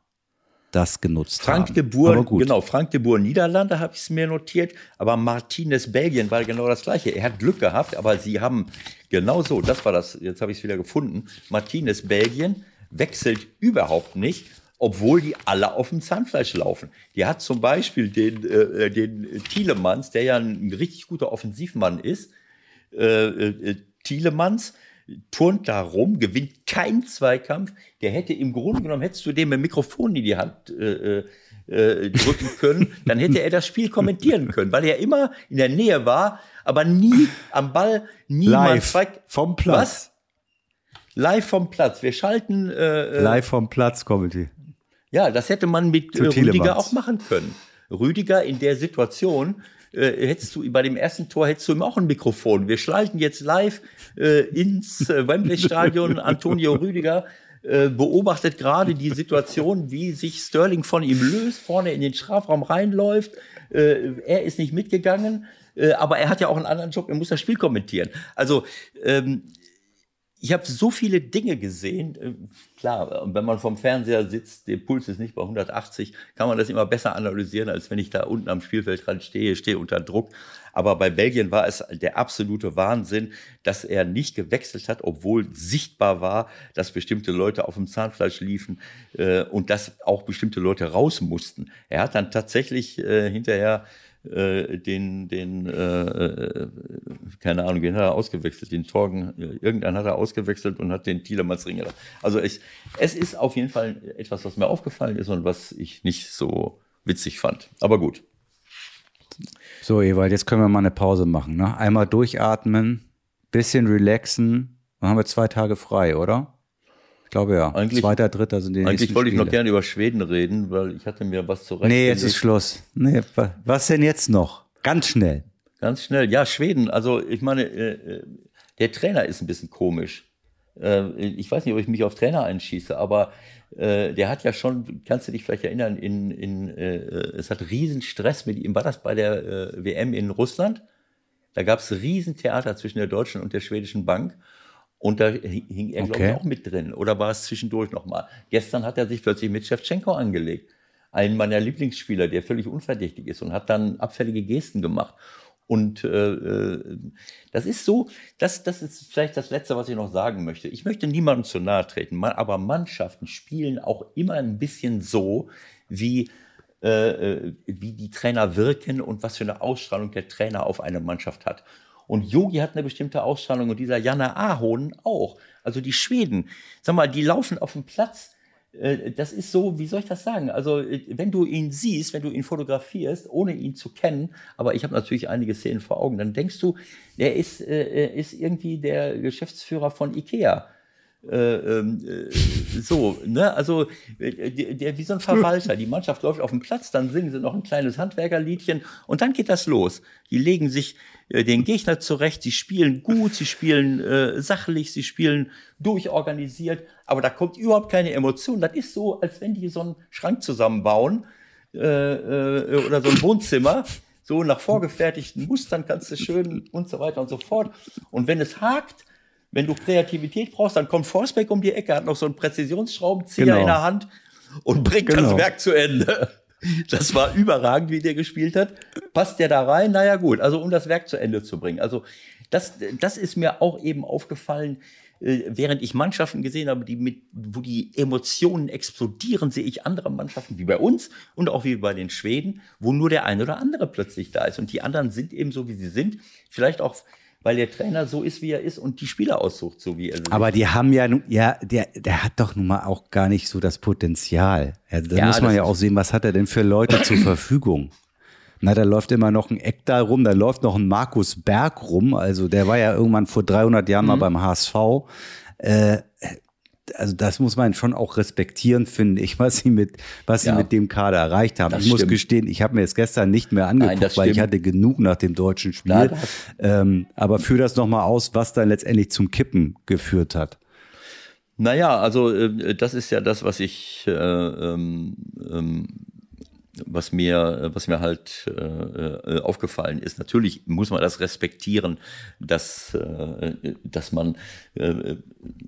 das genutzt Frank haben. De Boer, genau, Frank de Boer Niederlande habe ich es mir notiert, aber Martinez Belgien war genau das gleiche. Er hat Glück gehabt, aber sie haben genau so, das war das, jetzt habe ich es wieder gefunden. Martinez Belgien wechselt überhaupt nicht, obwohl die alle auf dem Zahnfleisch laufen. Die hat zum Beispiel den, äh, den Thielemanns, der ja ein richtig guter Offensivmann ist, äh, äh, Thielemanns, turnt da rum, gewinnt keinen Zweikampf. Der hätte im Grunde genommen, hättest du dem ein Mikrofon in die Hand äh, äh, drücken können, *laughs* dann hätte er das Spiel kommentieren können, weil er immer in der Nähe war, aber nie am Ball, nie Live vom Platz. Was? Live vom Platz. Wir schalten. Äh, äh Live vom Platz, Comedy. Ja, das hätte man mit äh, Rüdiger auch machen können. Rüdiger in der Situation äh, hättest du bei dem ersten Tor hättest du ihm auch ein Mikrofon. Wir schalten jetzt live äh, ins äh, Wembley-Stadion. *laughs* Antonio Rüdiger äh, beobachtet gerade die Situation, wie sich Sterling von ihm löst, vorne in den Strafraum reinläuft. Äh, er ist nicht mitgegangen, äh, aber er hat ja auch einen anderen Job, er muss das Spiel kommentieren. Also ähm, ich habe so viele Dinge gesehen. Äh, klar, wenn man vom Fernseher sitzt, der Puls ist nicht bei 180, kann man das immer besser analysieren, als wenn ich da unten am Spielfeldrand stehe, stehe unter Druck. Aber bei Belgien war es der absolute Wahnsinn, dass er nicht gewechselt hat, obwohl sichtbar war, dass bestimmte Leute auf dem Zahnfleisch liefen äh, und dass auch bestimmte Leute raus mussten. Er hat dann tatsächlich äh, hinterher äh, den, den äh, äh, keine Ahnung, wen hat er ausgewechselt? Den Torgen, irgendeinen hat er ausgewechselt und hat den Tielemans Ring Also ich, es ist auf jeden Fall etwas, was mir aufgefallen ist und was ich nicht so witzig fand. Aber gut. So, Ewald, jetzt können wir mal eine Pause machen. Ne? Einmal durchatmen, bisschen relaxen, dann haben wir zwei Tage frei, oder? Ich glaube ja. Eigentlich, Zweiter, dritter sind die Eigentlich wollte Spiele. ich noch gerne über Schweden reden, weil ich hatte mir was zurecht. Nee, jetzt ist Schluss. Nee, was denn jetzt noch? Ganz schnell. Ganz schnell. Ja, Schweden. Also ich meine, äh, äh, der Trainer ist ein bisschen komisch. Äh, ich weiß nicht, ob ich mich auf Trainer einschieße, aber der hat ja schon, kannst du dich vielleicht erinnern, in, in, es hat riesen Stress mit ihm. War das bei der WM in Russland? Da gab es riesen Theater zwischen der deutschen und der schwedischen Bank. Und da hing er, okay. glaube ich, auch mit drin. Oder war es zwischendurch nochmal? Gestern hat er sich plötzlich mit Shevchenko angelegt. Einen meiner Lieblingsspieler, der völlig unverdächtig ist und hat dann abfällige Gesten gemacht. Und äh, äh, das ist so, das, das ist vielleicht das Letzte, was ich noch sagen möchte. Ich möchte niemandem zu nahe treten, aber Mannschaften spielen auch immer ein bisschen so, wie, äh, äh, wie die Trainer wirken und was für eine Ausstrahlung der Trainer auf eine Mannschaft hat. Und Yogi hat eine bestimmte Ausstrahlung und dieser Jana Ahonen auch. Also die Schweden, sag mal, die laufen auf dem Platz. äh, Das ist so, wie soll ich das sagen? Also, äh, wenn du ihn siehst, wenn du ihn fotografierst, ohne ihn zu kennen, aber ich habe natürlich einige Szenen vor Augen, dann denkst du, der ist, äh, ist irgendwie der Geschäftsführer von IKEA. Äh, ähm, äh, so, ne? Also äh, der, der, wie so ein Verwalter. Die Mannschaft läuft auf dem Platz, dann singen sie noch ein kleines Handwerkerliedchen und dann geht das los. Die legen sich den Gegner zurecht, sie spielen gut, sie spielen sachlich, sie spielen durchorganisiert, aber da kommt überhaupt keine Emotion. Das ist so, als wenn die so einen Schrank zusammenbauen oder so ein Wohnzimmer. So nach vorgefertigten Mustern kannst du schön und so weiter und so fort. Und wenn es hakt, wenn du Kreativität brauchst, dann kommt Forsbeck um die Ecke, hat noch so einen Präzisionsschraubenzieher Genau. in der Hand und bringt das Genau. Werk zu Ende. Das war überragend, wie der gespielt hat. Passt der da rein? Naja, gut. Also, um das Werk zu Ende zu bringen. Also, das, das ist mir auch eben aufgefallen, äh, während ich Mannschaften gesehen habe, die mit, wo die Emotionen explodieren, sehe ich andere Mannschaften wie bei uns und auch wie bei den Schweden, wo nur der eine oder andere plötzlich da ist. Und die anderen sind eben so, wie sie sind. Vielleicht auch, weil der Trainer so ist, wie er ist und die Spieler aussucht, so wie er sie Aber die haben ja, ja, der, der hat doch nun mal auch gar nicht so das Potenzial. Also, da Ja, muss man ja auch sehen, was hat er denn für Leute zur Verfügung? Na, da läuft immer noch ein Eck da rum, da läuft noch ein Markus Berg rum. Also der war ja irgendwann vor 300 Jahren Mhm. mal beim HSV. Äh, also das muss man schon auch respektieren, finde ich, was sie mit, was sie Ja. mit dem Kader erreicht haben. Das ich muss stimmt. gestehen, ich habe mir jetzt gestern nicht mehr angeguckt, Nein, weil ich hatte genug nach dem deutschen Spiel. Das- ähm, aber führ das nochmal aus, was dann letztendlich zum Kippen geführt hat. Naja, also äh, das ist ja das, was ich, äh, ähm, ähm, was mir, was mir halt äh, äh, aufgefallen ist. Natürlich muss man das respektieren, dass, äh, dass man äh,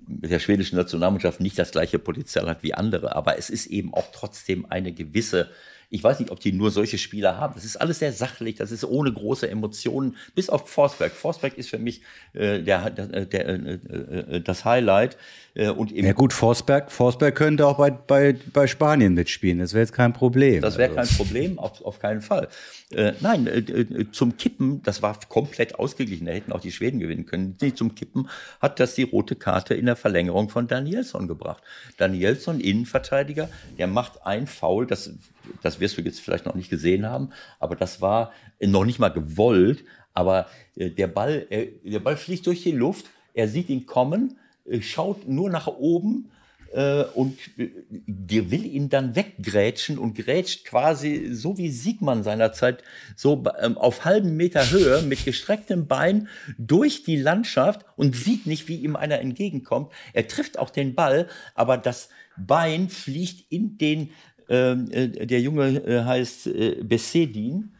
mit der schwedischen Nationalmannschaft nicht das gleiche Potenzial hat wie andere, aber es ist eben auch trotzdem eine gewisse ich weiß nicht, ob die nur solche Spieler haben. Das ist alles sehr sachlich, das ist ohne große Emotionen, bis auf Forsberg. Forsberg ist für mich äh, der, der, der, äh, äh, das Highlight. Äh, und Ja gut, Forsberg, Forsberg könnte auch bei, bei, bei Spanien mitspielen. Das wäre jetzt kein Problem. Das wäre Also, kein Problem, auf, auf keinen Fall. Äh, nein, äh, äh, zum Kippen, das war komplett ausgeglichen, da hätten auch die Schweden gewinnen können. Nee, zum Kippen hat das die rote Karte in der Verlängerung von Danielsson gebracht. Danielsson, Innenverteidiger, der macht ein Foul, das, das wirst du jetzt vielleicht noch nicht gesehen haben, aber das war noch nicht mal gewollt, aber äh, der Ball, der Ball fliegt durch die Luft, er sieht ihn kommen, äh, schaut nur nach oben, äh, und will ihn dann weggrätschen und grätscht quasi so wie Siegmann seinerzeit so ähm, auf halben Meter Höhe mit gestrecktem Bein durch die Landschaft und sieht nicht, wie ihm einer entgegenkommt. Er trifft auch den Ball, aber das Bein fliegt in den, der Junge äh, heißt äh, Bessedin.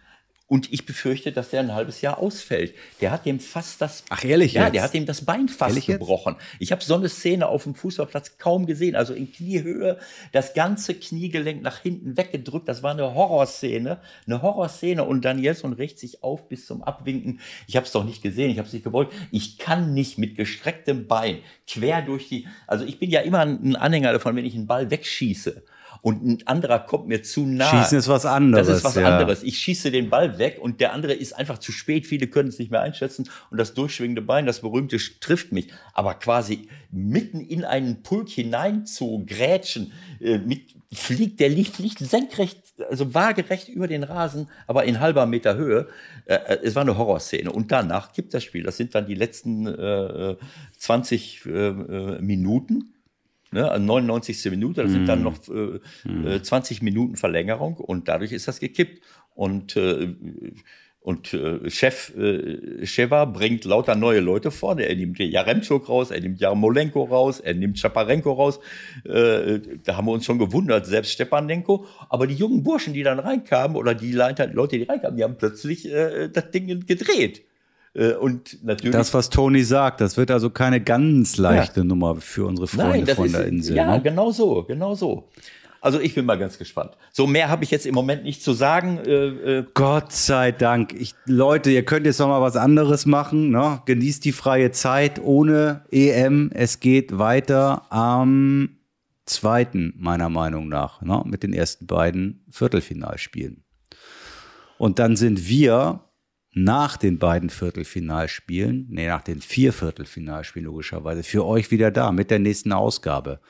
Und ich befürchte, dass der ein halbes Jahr ausfällt. Der hat dem fast das. Ach, ehrlich Ja, jetzt? der hat ihm das Bein fast Ehrlich jetzt? gebrochen. Ich habe so eine Szene auf dem Fußballplatz kaum gesehen. Also in Kniehöhe, das ganze Kniegelenk nach hinten weggedrückt. Das war eine Horrorszene. Eine Horrorszene. Und Danielson rächt sich auf bis zum Abwinken. Ich habe es doch nicht gesehen. Ich habe es nicht gewollt. Ich kann nicht mit gestrecktem Bein quer durch die. Also ich bin ja immer ein Anhänger davon, wenn ich einen Ball wegschieße. Und ein anderer kommt mir zu nah. Schießen ist was anderes, Das ist was ja. anderes. Ich schieße den Ball weg und der andere ist einfach zu spät. Viele können es nicht mehr einschätzen. Und das durchschwingende Bein, das berühmte, trifft mich. Aber quasi mitten in einen Pulk hinein zu grätschen, äh, mit, fliegt, der liegt, fliegt senkrecht, also waagerecht über den Rasen, aber in halber Meter Höhe. Äh, äh, es war eine Horrorszene. Und danach gibt das Spiel. Das sind dann die letzten äh, 20 äh, äh, Minuten. Ne, also 99. Minute, das sind dann noch äh, äh, 20 Minuten Verlängerung und dadurch ist das gekippt. Und, äh, und äh, Chef äh, Sheva bringt lauter neue Leute vorne. Er nimmt Jaremchuk raus, er nimmt Jarmolenko raus, er nimmt Chaparenko raus. Äh, da haben wir uns schon gewundert, selbst Stepanenko. Aber die jungen Burschen, die dann reinkamen, oder die Leute, die reinkamen, die haben plötzlich äh, das Ding gedreht. Äh, und natürlich. Das, was Toni sagt, das wird also keine ganz leichte Nummer für unsere Freunde von der Insel. Ja, ne? genau so, genau so. Also ich bin mal ganz gespannt. So mehr habe ich jetzt im Moment nicht zu sagen. Äh, äh, Gott sei Dank. Ich, Leute, ihr könnt jetzt noch mal was anderes machen. Ne? Genießt die freie Zeit ohne EM. Es geht weiter am zweiten, meiner Meinung nach, ne? mit den ersten beiden Viertelfinalspielen. Und dann sind wir nach den beiden Viertelfinalspielen, nee, nach den vier Viertelfinalspielen logischerweise, für euch wieder da mit der nächsten Ausgabe.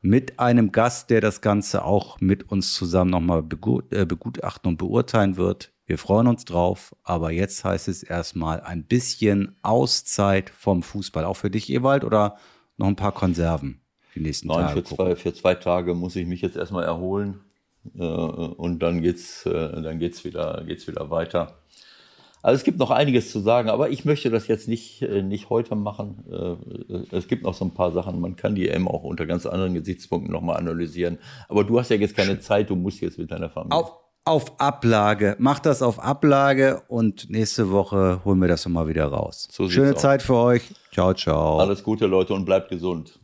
Mit einem Gast, der das Ganze auch mit uns zusammen nochmal begut äh, begutachten und beurteilen wird. Wir freuen uns drauf, aber jetzt heißt es erstmal ein bisschen Auszeit vom Fußball. Auch für dich, Ewald, oder noch ein paar Konserven die nächsten Nein, Tage? für zwei, für zwei Tage muss ich mich jetzt erstmal erholen. Äh, und dann geht's, äh, dann geht's wieder, geht's wieder weiter. Also es gibt noch einiges zu sagen, aber ich möchte das jetzt nicht, äh, nicht heute machen. Äh, Es gibt noch so ein paar Sachen. Man kann die EM auch unter ganz anderen Gesichtspunkten nochmal analysieren. Aber du hast ja jetzt keine Zeit, du musst jetzt mit deiner Familie. Auf, auf Ablage. Mach das auf Ablage und nächste Woche holen wir das nochmal wieder raus. So Schöne. Zeit für euch. Ciao, ciao. Alles Gute, Leute, und bleibt gesund.